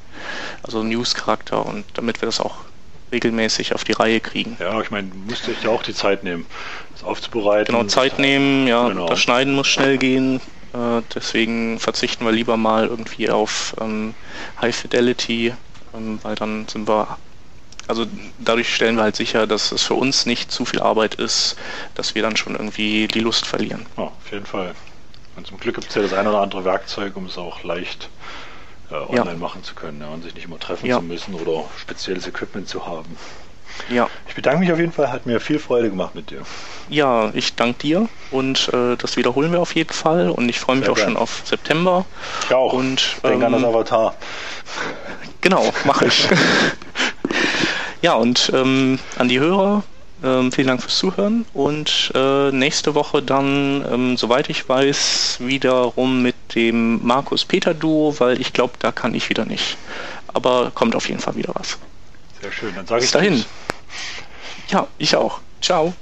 also News-Charakter und damit wir das auch regelmäßig auf die Reihe kriegen. Ja, ich meine, du musst euch ja auch die Zeit nehmen, das aufzubereiten. Genau, Zeit nehmen, ja, genau. das Schneiden muss schnell gehen. Äh, deswegen verzichten wir lieber mal irgendwie auf ähm, High Fidelity, ähm, weil dann sind wir also dadurch stellen wir halt sicher, dass es für uns nicht zu viel Arbeit ist, dass wir dann schon irgendwie die Lust verlieren. Ja, auf jeden Fall. Und zum Glück gibt es ja das eine oder andere Werkzeug, um es auch leicht äh, online ja. machen zu können ja, und sich nicht immer treffen ja. zu müssen oder spezielles Equipment zu haben. Ja. Ich bedanke mich auf jeden Fall, hat mir viel Freude gemacht mit dir. Ja, ich danke dir und äh, das wiederholen wir auf jeden Fall und ich freue mich Sehr auch gern. schon auf September. Ich auch. Und, Denk ähm, an das Avatar. Genau, mache ich. <laughs> Ja, und ähm, an die Hörer, ähm, vielen Dank fürs Zuhören und äh, nächste Woche dann, ähm, soweit ich weiß, wiederum mit dem Markus-Peter-Duo, weil ich glaube, da kann ich wieder nicht. Aber kommt auf jeden Fall wieder was. Sehr schön, dann sage ich dahin. Ja, ich auch. Ciao.